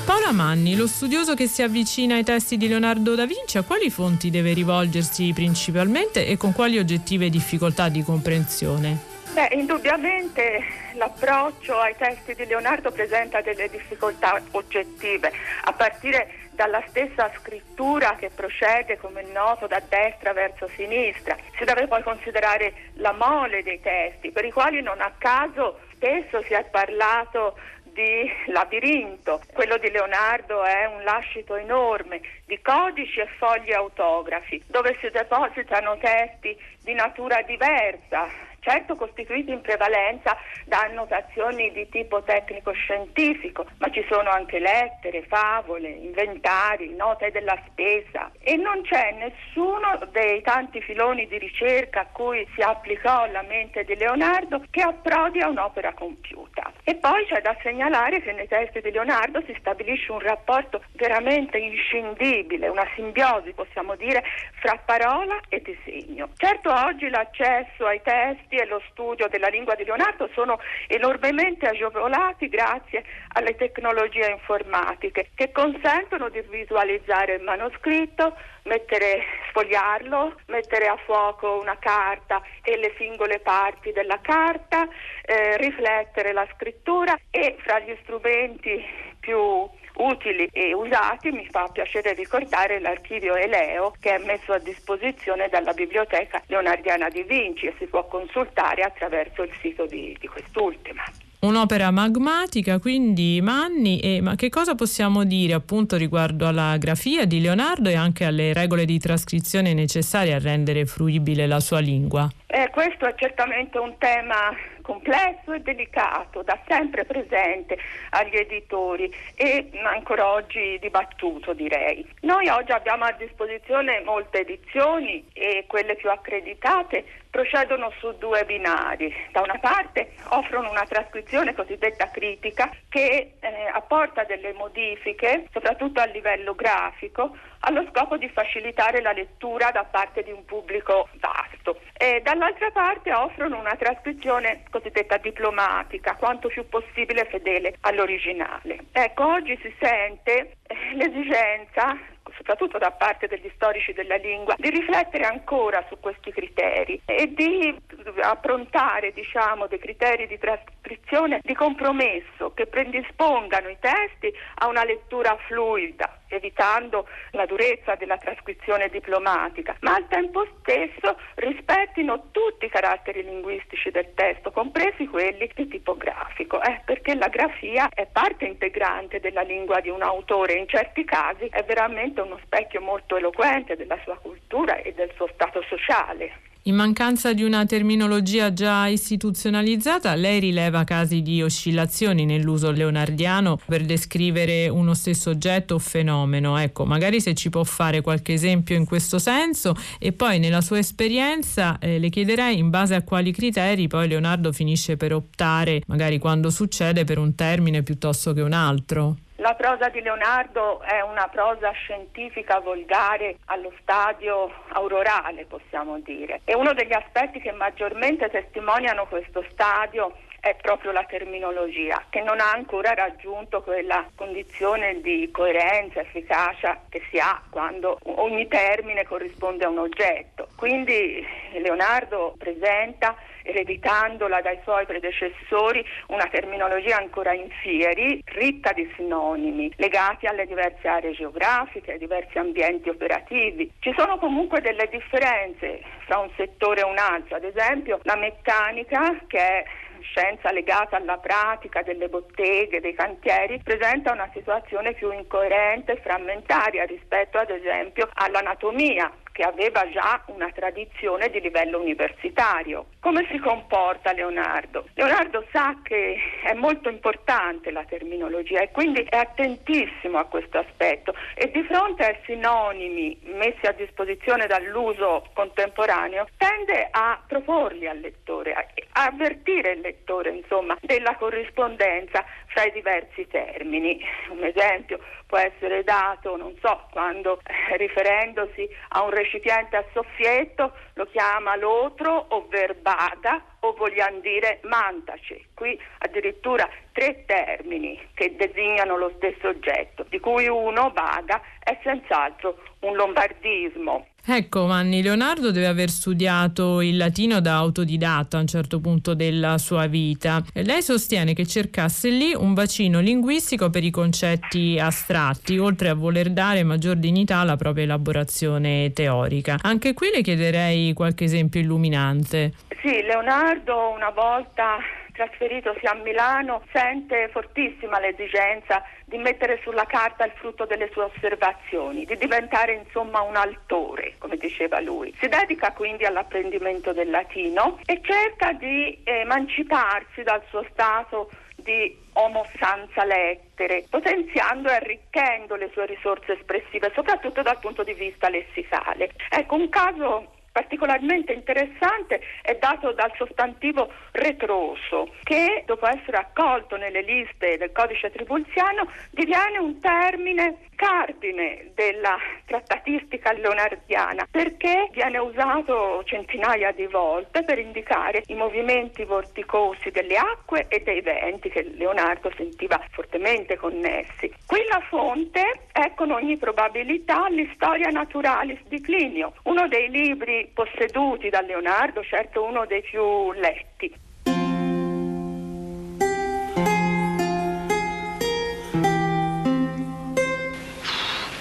Paola Manni, lo studioso che si avvicina ai testi di Leonardo da Vinci, a quali fonti deve rivolgersi principalmente e con quali oggettive difficoltà di comprensione? Beh, indubbiamente l'approccio ai testi di Leonardo presenta delle difficoltà oggettive, a partire dalla stessa scrittura che procede, come è noto, da destra verso sinistra. Si deve poi considerare la mole dei testi, per i quali non a caso spesso si è parlato di labirinto. Quello di Leonardo è un lascito enorme di codici e fogli autografi dove si depositano testi di natura diversa, certo costituiti in prevalenza da annotazioni di tipo tecnico-scientifico, ma ci sono anche lettere, favole, inventari, note della spesa e non c'è nessuno dei tanti filoni di ricerca a cui si applicò la mente di Leonardo che approdi a un'opera compiuta. E poi c'è da segnalare che nei testi di Leonardo si stabilisce un rapporto veramente inscindibile, una simbiosi possiamo dire fra parola e disegno. Certo oggi l'accesso ai testi e lo studio della lingua di Leonardo sono enormemente agevolati grazie alle tecnologie informatiche che consentono di visualizzare il manoscritto, mettere, sfogliarlo, mettere a fuoco una carta e le singole parti della carta, eh, riflettere la scrittura e fra gli strumenti più utili e usati, mi fa piacere ricordare l'archivio Eleo che è messo a disposizione dalla Biblioteca Leonardiana di Vinci e si può consultare attraverso il sito di, di quest'ultima. Un'opera magmatica, quindi Manni, e, ma che cosa possiamo dire appunto riguardo alla grafia di Leonardo e anche alle regole di trascrizione necessarie a rendere fruibile la sua lingua? Eh, questo è certamente un tema complesso e delicato, da sempre presente agli editori e ancora oggi dibattuto direi. Noi oggi abbiamo a disposizione molte edizioni e quelle più accreditate procedono su due binari. Da una parte offrono una trascrizione cosiddetta critica che eh, apporta delle modifiche, soprattutto a livello grafico, allo scopo di facilitare la lettura da parte di un pubblico vasto. E dall'altra parte offrono una trascrizione cosiddetta diplomatica, quanto più possibile fedele all'originale. Ecco, oggi si sente eh, l'esigenza soprattutto da parte degli storici della lingua, di riflettere ancora su questi criteri e di approntare diciamo, dei criteri di trascrizione di compromesso che predispongano i testi a una lettura fluida, evitando la durezza della trascrizione diplomatica, ma al tempo stesso rispettino tutti i caratteri linguistici del testo, compresi quelli di tipo grafico, eh, perché la grafia è parte integrante della lingua di un autore, in certi casi è veramente uno specchio molto eloquente della sua cultura e del suo stato sociale. In mancanza di una terminologia già istituzionalizzata, lei rileva casi di oscillazioni nell'uso leonardiano per descrivere uno stesso oggetto o fenomeno. Ecco, magari se ci può fare qualche esempio in questo senso e poi nella sua esperienza eh, le chiederei in base a quali criteri poi Leonardo finisce per optare, magari quando succede, per un termine piuttosto che un altro. La prosa di Leonardo è una prosa scientifica volgare allo stadio aurorale, possiamo dire. E uno degli aspetti che maggiormente testimoniano questo stadio è proprio la terminologia, che non ha ancora raggiunto quella condizione di coerenza, efficacia che si ha quando ogni termine corrisponde a un oggetto. Quindi Leonardo presenta ereditandola dai suoi predecessori, una terminologia ancora in fieri, ricca di sinonimi, legati alle diverse aree geografiche, ai diversi ambienti operativi. Ci sono comunque delle differenze fra un settore e un altro, ad esempio la meccanica che è scienza legata alla pratica delle botteghe, dei cantieri, presenta una situazione più incoerente e frammentaria rispetto ad esempio all'anatomia che aveva già una tradizione di livello universitario. Come si comporta Leonardo? Leonardo sa che è molto importante la terminologia e quindi è attentissimo a questo aspetto e di fronte ai sinonimi messi a disposizione dall'uso contemporaneo tende a proporli al lettore, a avvertire il lettore insomma della corrispondenza fra i diversi termini. Un esempio può essere dato, non so, quando eh, riferendosi a un recipiente a soffietto lo chiama l'otro o verbada o vogliamo dire mantace. Qui addirittura tre termini che designano lo stesso oggetto, di cui uno, vaga, è senz'altro un lombardismo. Ecco Manni, Leonardo deve aver studiato il latino da autodidatta a un certo punto della sua vita. Lei sostiene che cercasse lì un bacino linguistico per i concetti astratti, oltre a voler dare maggior dignità alla propria elaborazione teorica. Anche qui le chiederei qualche esempio illuminante. Sì, Leonardo una volta trasferitosi a Milano sente fortissima l'esigenza di mettere sulla carta il frutto delle sue osservazioni, di diventare insomma un altore, come diceva lui. Si dedica quindi all'apprendimento del latino e cerca di emanciparsi dal suo stato di homo senza lettere, potenziando e arricchendo le sue risorse espressive, soprattutto dal punto di vista lessicale. Ecco, un caso particolarmente interessante è dato dal sostantivo retroso, che dopo essere accolto nelle liste del codice tribulziano diviene un termine cardine della trattatistica leonardiana perché viene usato centinaia di volte per indicare i movimenti vorticosi delle acque e dei venti che Leonardo sentiva fortemente connessi. Qui la fonte è con ogni probabilità l'Historia Naturalis di Plinio, uno dei libri posseduti da Leonardo, certo uno dei più letti.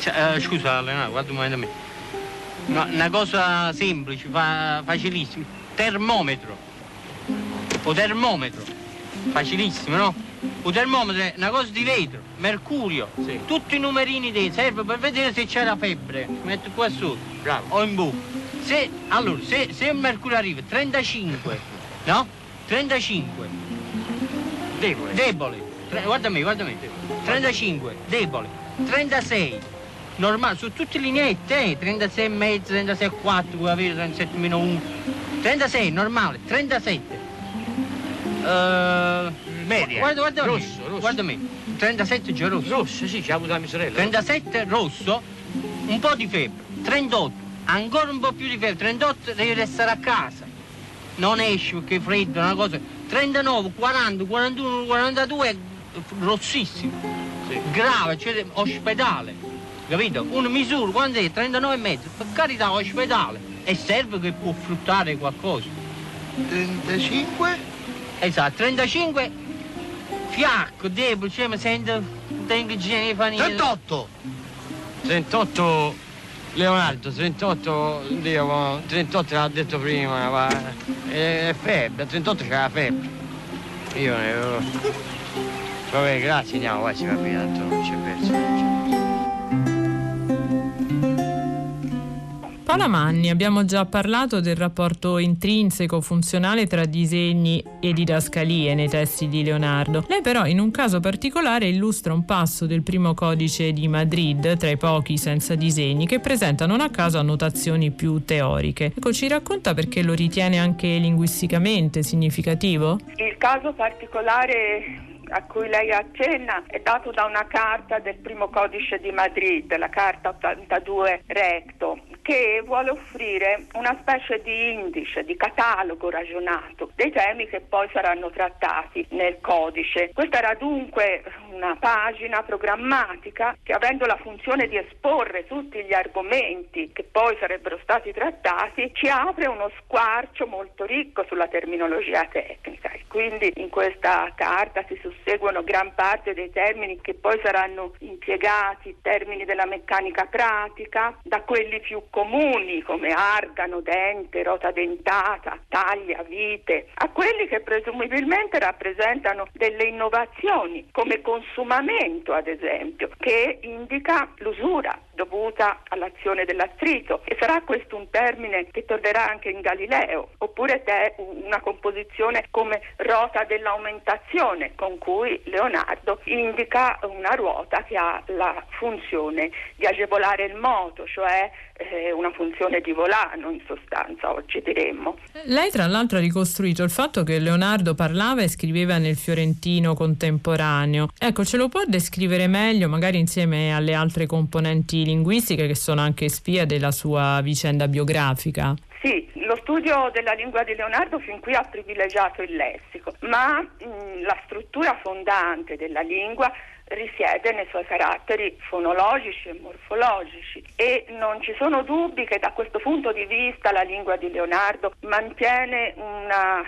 Eh, scusa Leonardo, guarda un momento a me. No, una cosa semplice, fa, facilissima. Termometro. O termometro. Facilissimo, no? Un termometro è una cosa di vetro, mercurio, tutti i numerini dei serve per vedere se c'è la febbre. Metto qua sotto, bravo, o in bocca. Se, allora, se, se il mercurio arriva 35, no? 35. Debole. Debole. Tre- guarda me, guarda me. 35, debole. 36. Normale, su tutte le lineette, eh? 36 e mezzo, 36 e 4, puoi avere 37 meno 1. 36, normale, 37. Uh, Media. Guarda, guarda Rosso, me. rosso. Guarda me. 37 già rosso. Rosso, sì, c'ha avuto la mia sorella. 37 rosso, un po' di febbre. 38, ancora un po' più di febbre. 38 devi restare a casa. Non esci perché è freddo, una cosa. 39, 40, 41, 42 è rossissimo. Grave, cioè ospedale. Capito? Una misura, quando è? 39 e mezzo. Per carità, ospedale. E serve che può fruttare qualcosa. 35? Esatto, 35 fiacco, debole, cioè mi sento tengo igiene fa niente. 38! 38 Leonardo, 38, Dio, ma 38 l'ha detto prima, ma è, è febbre, 38 c'è la febbre. Io ne avevo... Vabbè, grazie, andiamo, vai, si va via, tanto non c'è verso. Paola Manni, abbiamo già parlato del rapporto intrinseco funzionale tra disegni e didascalie nei testi di Leonardo. Lei però in un caso particolare illustra un passo del primo codice di Madrid, tra i pochi senza disegni, che presenta non a caso annotazioni più teoriche. Ecco, ci racconta perché lo ritiene anche linguisticamente significativo? Il caso particolare a cui lei accenna è dato da una carta del primo codice di Madrid, la carta 82 recto, che vuole offrire una specie di indice, di catalogo ragionato dei temi che poi saranno trattati nel codice. Questa era dunque una pagina programmatica che avendo la funzione di esporre tutti gli argomenti che poi sarebbero stati trattati, ci apre uno squarcio molto ricco sulla terminologia tecnica e quindi in questa carta si susseguono gran parte dei termini che poi saranno impiegati, termini della meccanica pratica, da quelli più comuni come argano, dente, rota dentata, taglia, vite, a quelli che presumibilmente rappresentano delle innovazioni come consumamento ad esempio, che indica l'usura dovuta all'azione dell'attrito e sarà questo un termine che tornerà anche in Galileo, oppure te una composizione come rota dell'aumentazione con cui Leonardo indica una ruota che ha la funzione di agevolare il moto, cioè eh, una funzione di volano in sostanza oggi diremmo. Lei tra l'altro ha ricostruito il fatto che Leonardo parlava e scriveva nel fiorentino contemporaneo. Ecco, ce lo può descrivere meglio, magari insieme alle altre componenti linguistiche che sono anche spia della sua vicenda biografica? Sì, lo studio della lingua di Leonardo fin qui ha privilegiato il lessico, ma mh, la struttura fondante della lingua risiede nei suoi caratteri fonologici e morfologici e non ci sono dubbi che da questo punto di vista la lingua di Leonardo mantiene una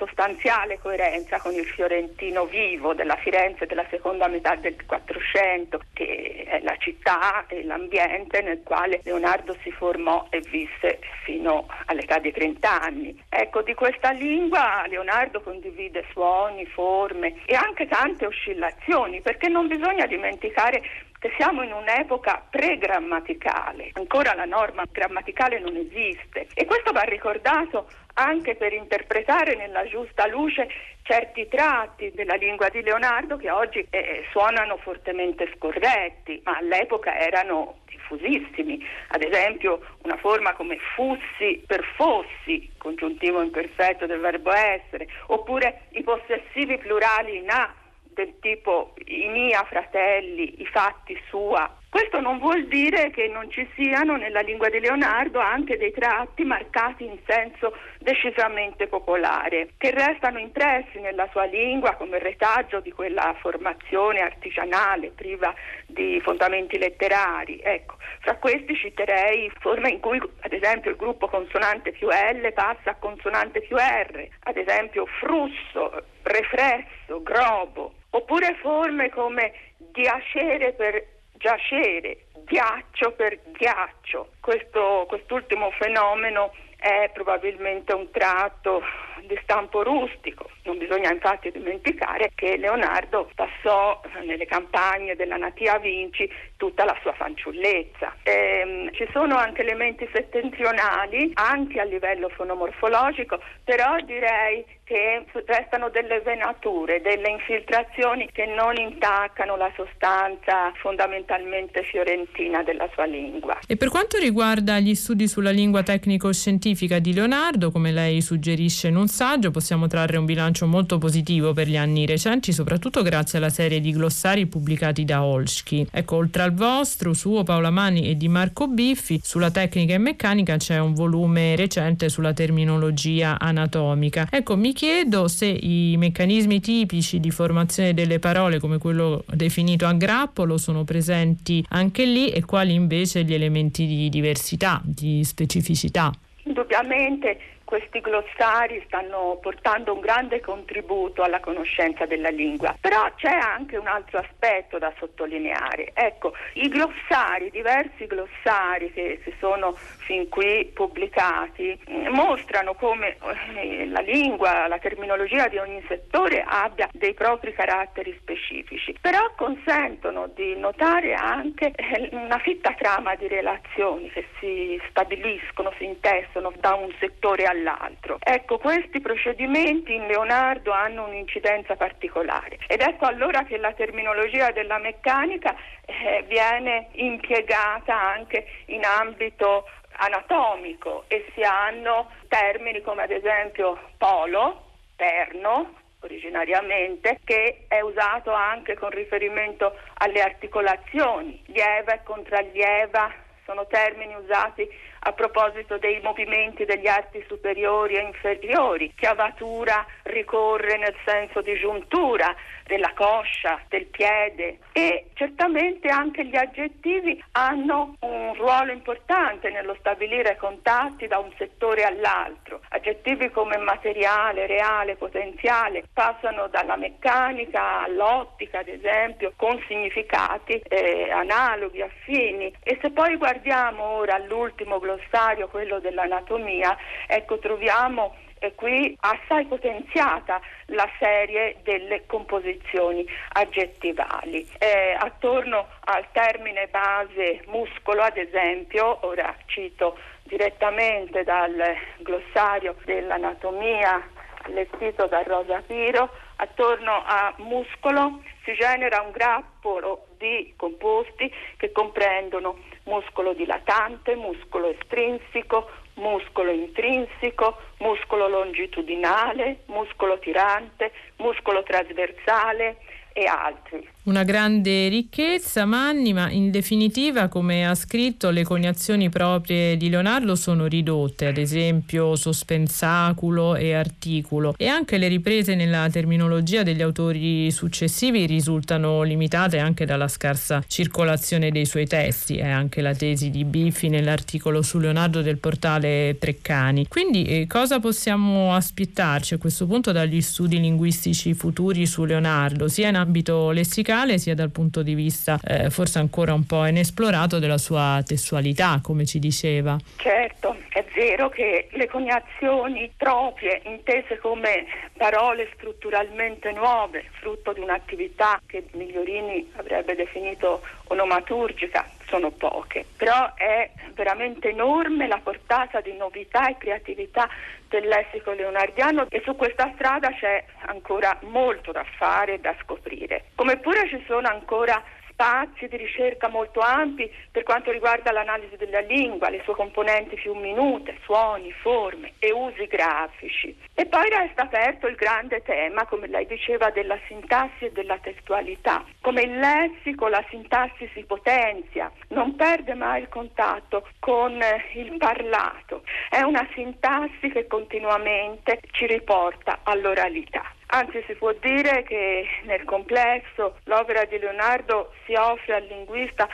sostanziale coerenza con il fiorentino vivo della Firenze della seconda metà del Quattrocento, che è la città e l'ambiente nel quale Leonardo si formò e visse fino all'età di 30 anni. Ecco, di questa lingua Leonardo condivide suoni, forme e anche tante oscillazioni, perché non bisogna dimenticare che siamo in un'epoca pre-grammaticale, ancora la norma grammaticale non esiste e questo va ricordato anche per interpretare nella giusta luce certi tratti della lingua di Leonardo che oggi eh, suonano fortemente scorretti, ma all'epoca erano diffusissimi. Ad esempio una forma come fussi per fossi, congiuntivo imperfetto del verbo essere, oppure i possessivi plurali in a del tipo i mia fratelli, i fatti sua. Questo non vuol dire che non ci siano nella lingua di Leonardo anche dei tratti marcati in senso decisamente popolare, che restano impressi nella sua lingua come retaggio di quella formazione artigianale priva di fondamenti letterari. Ecco, fra questi citerei forme in cui ad esempio il gruppo consonante più L passa a consonante più R, ad esempio frusso, refresso, grobo, oppure forme come diacere per giacere, ghiaccio per ghiaccio. Questo, quest'ultimo fenomeno è probabilmente un tratto di stampo rustico. Non bisogna infatti dimenticare che Leonardo passò nelle campagne della Natia Vinci tutta la sua fanciullezza. Ehm, ci sono anche elementi settentrionali, anche a livello fonomorfologico, però direi che restano delle venature, delle infiltrazioni che non intaccano la sostanza fondamentalmente fiorentina della sua lingua. E per quanto riguarda gli studi sulla lingua tecnico-scientifica di Leonardo, come lei suggerisce in un saggio, possiamo trarre un bilancio molto positivo per gli anni recenti, soprattutto grazie alla serie di glossari pubblicati da Olschi. Ecco, oltre al vostro, suo Paola Mani e di Marco Biffi, sulla tecnica e meccanica c'è un volume recente sulla terminologia anatomica. Ecco, mi chiedo se i meccanismi tipici di formazione delle parole, come quello definito a grappolo, sono presenti anche lì e quali invece gli elementi di diversità, di specificità. Indubbiamente questi glossari stanno portando un grande contributo alla conoscenza della lingua, però c'è anche un altro aspetto da sottolineare. Ecco, i glossari, diversi glossari che si sono fin qui pubblicati, mm, mostrano come eh, la lingua, la terminologia di ogni settore abbia dei propri caratteri specifici, però consentono di notare anche eh, una fitta trama di relazioni che si stabiliscono, si intessono da un settore all'altro. Ecco, questi procedimenti in Leonardo hanno un'incidenza particolare ed ecco allora che la terminologia della meccanica eh, viene impiegata anche in ambito anatomico e si hanno termini come ad esempio polo, perno, originariamente, che è usato anche con riferimento alle articolazioni, lieva e contrallieva sono termini usati a proposito dei movimenti degli arti superiori e inferiori. Chiavatura ricorre nel senso di giuntura della coscia, del piede e certamente anche gli aggettivi hanno un ruolo importante nello stabilire contatti da un settore all'altro. Aggettivi come materiale, reale, potenziale passano dalla meccanica all'ottica, ad esempio, con significati eh, analoghi, affini. E se poi guardiamo ora all'ultimo glossario, quello dell'anatomia, ecco troviamo e qui assai potenziata la serie delle composizioni aggettivali. Eh, attorno al termine base muscolo, ad esempio, ora cito direttamente dal glossario dell'anatomia allestito da Rosa Piro, attorno a muscolo si genera un grappolo di composti che comprendono muscolo dilatante, muscolo estrinsico, muscolo intrinsico, muscolo longitudinale, muscolo tirante, muscolo trasversale e altri. Una grande ricchezza, Manni, ma in definitiva, come ha scritto, le coniazioni proprie di Leonardo sono ridotte, ad esempio sospensaculo e articulo, e anche le riprese nella terminologia degli autori successivi risultano limitate anche dalla scarsa circolazione dei suoi testi, è anche la tesi di Biffi nell'articolo su Leonardo del portale Treccani. Quindi eh, cosa possiamo aspettarci a questo punto dagli studi linguistici futuri su Leonardo, sia in ambito lessicale sia dal punto di vista eh, forse ancora un po' inesplorato della sua testualità, come ci diceva. Certo, è vero che le coniazioni proprie, intese come parole strutturalmente nuove, frutto di un'attività che Migliorini avrebbe definito onomaturgica, sono poche, però è veramente enorme la portata di novità e creatività del lessico leonardiano e su questa strada c'è ancora molto da fare e da scoprire. Come pure ci sono ancora spazi di ricerca molto ampi per quanto riguarda l'analisi della lingua, le sue componenti più minute, suoni, forme e usi grafici. E poi resta aperto il grande tema, come lei diceva, della sintassi e della testualità. Come il lessico, la sintassi si potenzia, non perde mai il contatto con il parlato. È una sintassi che continuamente ci riporta all'oralità. Anzi, si può dire che nel complesso l'opera di Leonardo si offre al linguista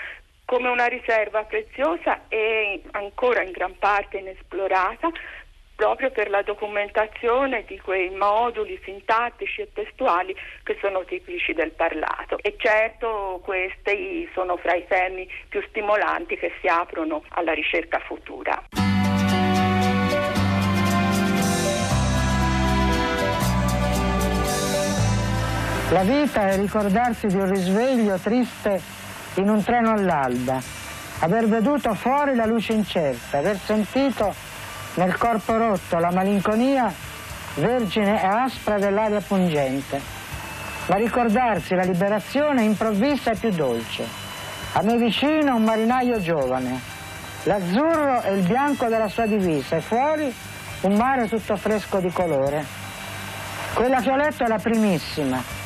come una riserva preziosa e ancora in gran parte inesplorata proprio per la documentazione di quei moduli sintattici e testuali che sono tipici del parlato. E certo questi sono fra i temi più stimolanti che si aprono alla ricerca futura. La vita è ricordarsi di un risveglio triste in un treno all'alba, aver veduto fuori la luce incerta, aver sentito nel corpo rotto la malinconia vergine e aspra dell'aria pungente, ma ricordarsi la liberazione improvvisa e più dolce. A me vicino un marinaio giovane, l'azzurro e il bianco della sua divisa e fuori un mare tutto fresco di colore. Quella che ho letto è la primissima,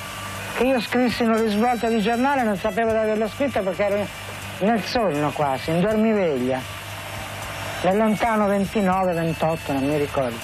che io scrissi in un risvolto di giornale non sapevo di averlo scritto perché ero nel sonno quasi, in dormiveglia, nel lontano 29-28, non mi ricordo.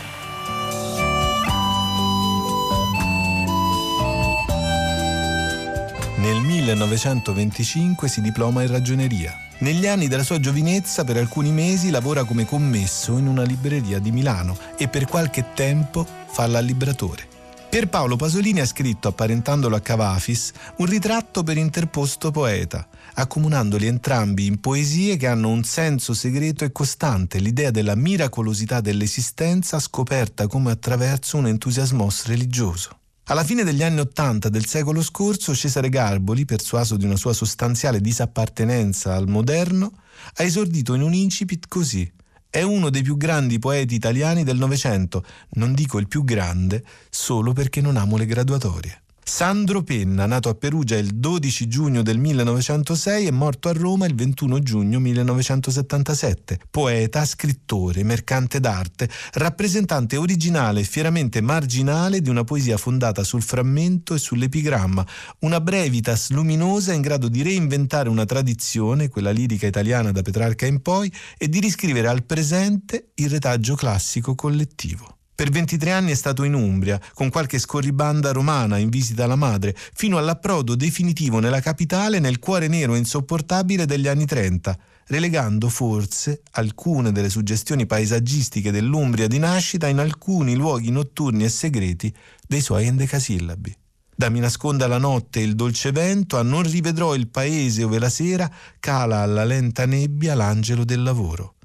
Nel 1925 si diploma in ragioneria. Negli anni della sua giovinezza per alcuni mesi lavora come commesso in una libreria di Milano e per qualche tempo fa l'allibratore. Pier Paolo Pasolini ha scritto, apparentandolo a Cavafis, un ritratto per interposto poeta, accomunandoli entrambi in poesie che hanno un senso segreto e costante, l'idea della miracolosità dell'esistenza scoperta come attraverso un entusiasmos religioso. Alla fine degli anni Ottanta del secolo scorso, Cesare Garboli, persuaso di una sua sostanziale disappartenenza al moderno, ha esordito in un incipit così. È uno dei più grandi poeti italiani del Novecento, non dico il più grande, solo perché non amo le graduatorie. Sandro Penna, nato a Perugia il 12 giugno del 1906 e morto a Roma il 21 giugno 1977. Poeta, scrittore, mercante d'arte, rappresentante originale e fieramente marginale di una poesia fondata sul frammento e sull'epigramma, una brevitas luminosa in grado di reinventare una tradizione, quella lirica italiana da Petrarca in poi, e di riscrivere al presente il retaggio classico collettivo. Per 23 anni è stato in Umbria, con qualche scorribanda romana in visita alla madre, fino all'approdo definitivo nella capitale nel cuore nero e insopportabile degli anni 30, relegando forse alcune delle suggestioni paesaggistiche dell'Umbria di nascita in alcuni luoghi notturni e segreti dei suoi endecasillabi. Da mi nasconda la notte e il dolce vento a non rivedrò il paese ove la sera cala alla lenta nebbia l'angelo del lavoro.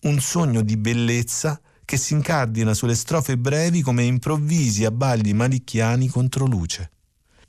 Un sogno di bellezza che si incardina sulle strofe brevi come improvvisi abbagli malicchiani contro luce.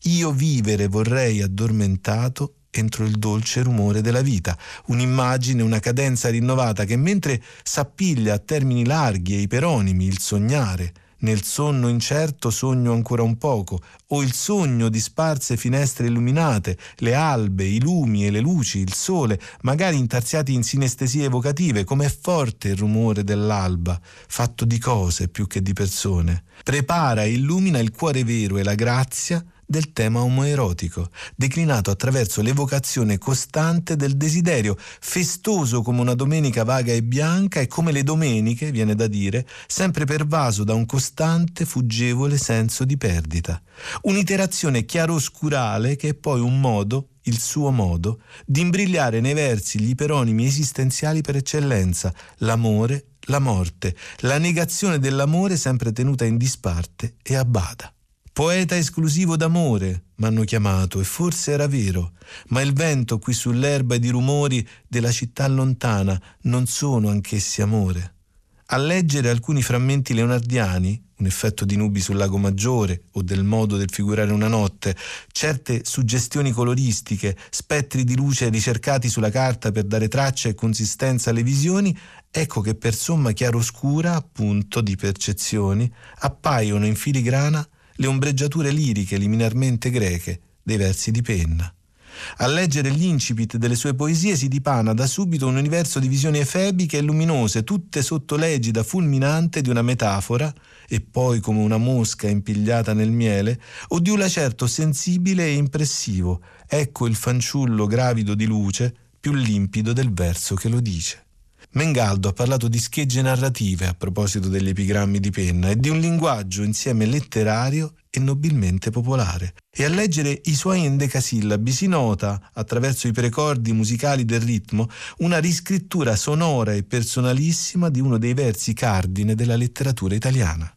Io vivere vorrei addormentato entro il dolce rumore della vita, un'immagine, una cadenza rinnovata che mentre s'appiglia a termini larghi e iperonimi il sognare, nel sonno incerto sogno ancora un poco, o il sogno di sparse finestre illuminate, le albe, i lumi e le luci, il sole, magari intarsiati in sinestesie evocative, com'è forte il rumore dell'alba, fatto di cose più che di persone. Prepara e illumina il cuore vero e la grazia del tema omoerotico, declinato attraverso l'evocazione costante del desiderio, festoso come una domenica vaga e bianca e come le domeniche, viene da dire, sempre pervaso da un costante, fuggevole senso di perdita. Un'iterazione chiaroscurale che è poi un modo, il suo modo, di imbrigliare nei versi gli iperonimi esistenziali per eccellenza, l'amore, la morte, la negazione dell'amore sempre tenuta in disparte e a bada. Poeta esclusivo d'amore, m'hanno chiamato, e forse era vero, ma il vento qui sull'erba ed i rumori della città lontana non sono anch'essi amore. A leggere alcuni frammenti leonardiani, un effetto di nubi sul lago maggiore o del modo del figurare una notte, certe suggestioni coloristiche, spettri di luce ricercati sulla carta per dare traccia e consistenza alle visioni, ecco che per somma chiaroscura, appunto, di percezioni, appaiono in filigrana le ombreggiature liriche liminarmente greche dei versi di penna. A leggere gli incipit delle sue poesie si dipana da subito un universo di visioni efebiche e luminose, tutte sotto l'egida fulminante di una metafora, e poi come una mosca impigliata nel miele, o di un lacerto sensibile e impressivo. Ecco il fanciullo gravido di luce, più limpido del verso che lo dice. Mengaldo ha parlato di schegge narrative a proposito degli epigrammi di penna e di un linguaggio insieme letterario e nobilmente popolare. E a leggere i suoi endecasillabi si nota, attraverso i precordi musicali del ritmo, una riscrittura sonora e personalissima di uno dei versi cardine della letteratura italiana.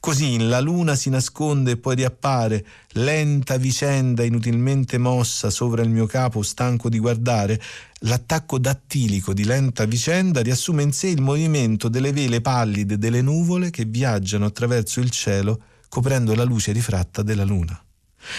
Così la luna si nasconde e poi riappare, lenta vicenda inutilmente mossa sopra il mio capo stanco di guardare, l'attacco dattilico di lenta vicenda riassume in sé il movimento delle vele pallide delle nuvole che viaggiano attraverso il cielo coprendo la luce rifratta della luna.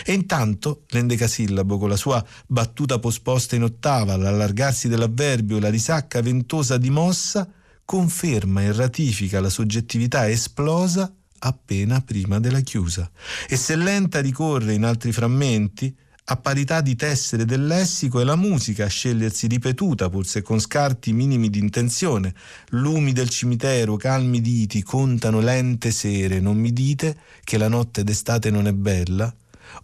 E intanto l'endecasillabo, con la sua battuta posposta in ottava, l'allargarsi dell'avverbio, la risacca ventosa di mossa, conferma e ratifica la soggettività esplosa appena prima della chiusa. E se lenta ricorre in altri frammenti, a parità di tessere del lessico è la musica a scegliersi ripetuta, pur se con scarti minimi di intenzione. Lumi del cimitero, calmi diti, contano lente sere, non mi dite che la notte d'estate non è bella?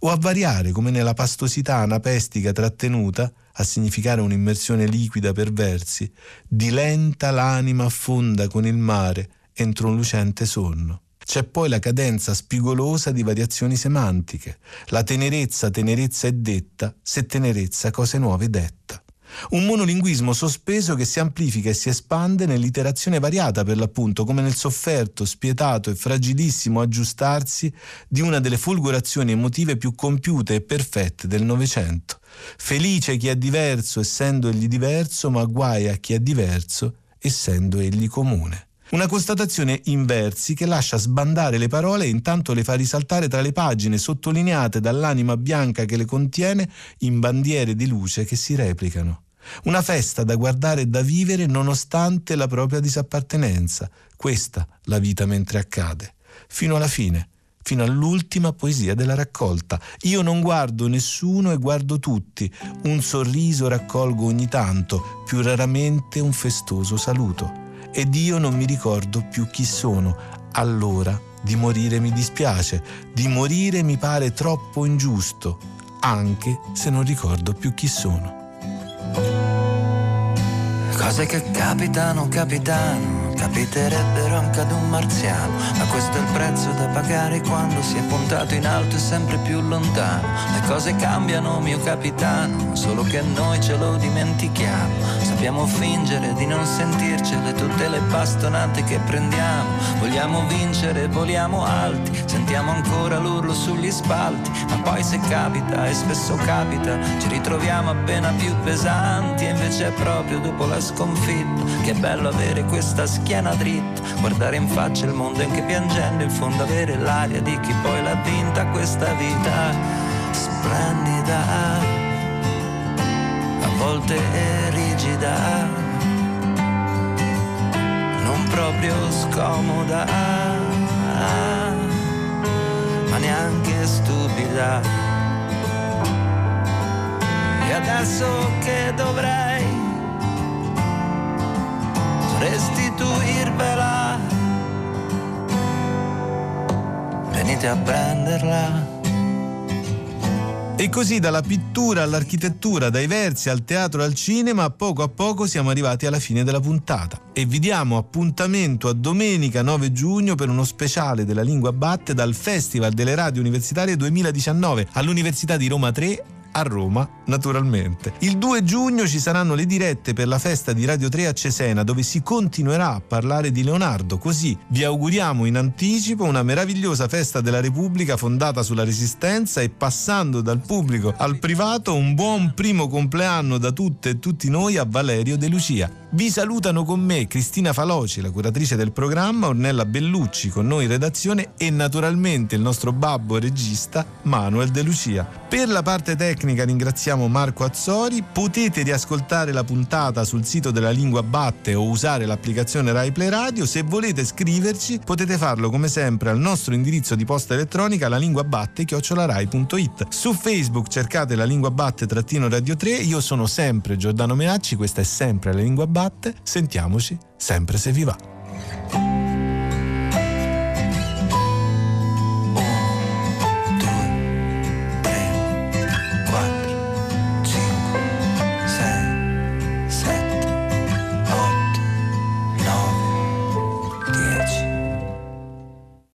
O a variare, come nella pastosità anapestica trattenuta, a significare un'immersione liquida per versi, di lenta l'anima affonda con il mare entro un lucente sonno. C'è poi la cadenza spigolosa di variazioni semantiche, la tenerezza, tenerezza è detta, se tenerezza cose nuove detta. Un monolinguismo sospeso che si amplifica e si espande nell'iterazione variata per l'appunto, come nel sofferto, spietato e fragilissimo aggiustarsi di una delle folgorazioni emotive più compiute e perfette del Novecento. Felice chi è diverso essendo egli diverso, ma guai a chi è diverso essendo egli comune. Una constatazione in versi che lascia sbandare le parole e intanto le fa risaltare tra le pagine sottolineate dall'anima bianca che le contiene in bandiere di luce che si replicano. Una festa da guardare e da vivere nonostante la propria disappartenenza. Questa la vita mentre accade. Fino alla fine, fino all'ultima poesia della raccolta. Io non guardo nessuno e guardo tutti. Un sorriso raccolgo ogni tanto, più raramente un festoso saluto ed io non mi ricordo più chi sono. Allora di morire mi dispiace, di morire mi pare troppo ingiusto, anche se non ricordo più chi sono. Cose che capitano, capitano, capiterebbero anche ad un marziano, ma questo è il prezzo da pagare quando si è puntato in alto e sempre più lontano. Le cose cambiano, mio capitano, solo che noi ce lo dimentichiamo. Sappiamo fingere di non sentircele tutte le bastonate che prendiamo. Vogliamo vincere, voliamo alti, sentiamo ancora l'urlo sugli spalti, ma poi se capita, e spesso capita, ci ritroviamo appena più pesanti e invece è proprio dopo la sconfitta che è bello avere questa schiena dritta, guardare in faccia il mondo anche piangendo, in fondo avere l'aria di chi poi l'ha vinta questa vita splendida, a volte rigida, non proprio scomoda, ma neanche stupida. E adesso che dovrei restituirvela. Venite a prenderla E così dalla pittura all'architettura, dai versi al teatro al cinema, a poco a poco siamo arrivati alla fine della puntata. E vi diamo appuntamento a domenica 9 giugno per uno speciale della lingua batte dal Festival delle Radio Universitarie 2019 all'Università di Roma 3 a Roma, naturalmente. Il 2 giugno ci saranno le dirette per la festa di Radio 3 a Cesena, dove si continuerà a parlare di Leonardo. Così vi auguriamo in anticipo una meravigliosa festa della Repubblica fondata sulla Resistenza e passando dal pubblico al privato un buon primo compleanno da tutte e tutti noi a Valerio De Lucia. Vi salutano con me Cristina Faloci, la curatrice del programma, Ornella Bellucci con noi in redazione e naturalmente il nostro babbo regista Manuel De Lucia. Per la parte tecnica ringraziamo Marco Azzori, potete riascoltare la puntata sul sito della Lingua Batte o usare l'applicazione Rai Play Radio, se volete scriverci potete farlo come sempre al nostro indirizzo di posta elettronica la lingua batte chiocciolarai.it. Su Facebook cercate la lingua batte trattino radio 3, io sono sempre Giordano Meacci, questa è sempre la lingua batte, sentiamoci sempre se vi va.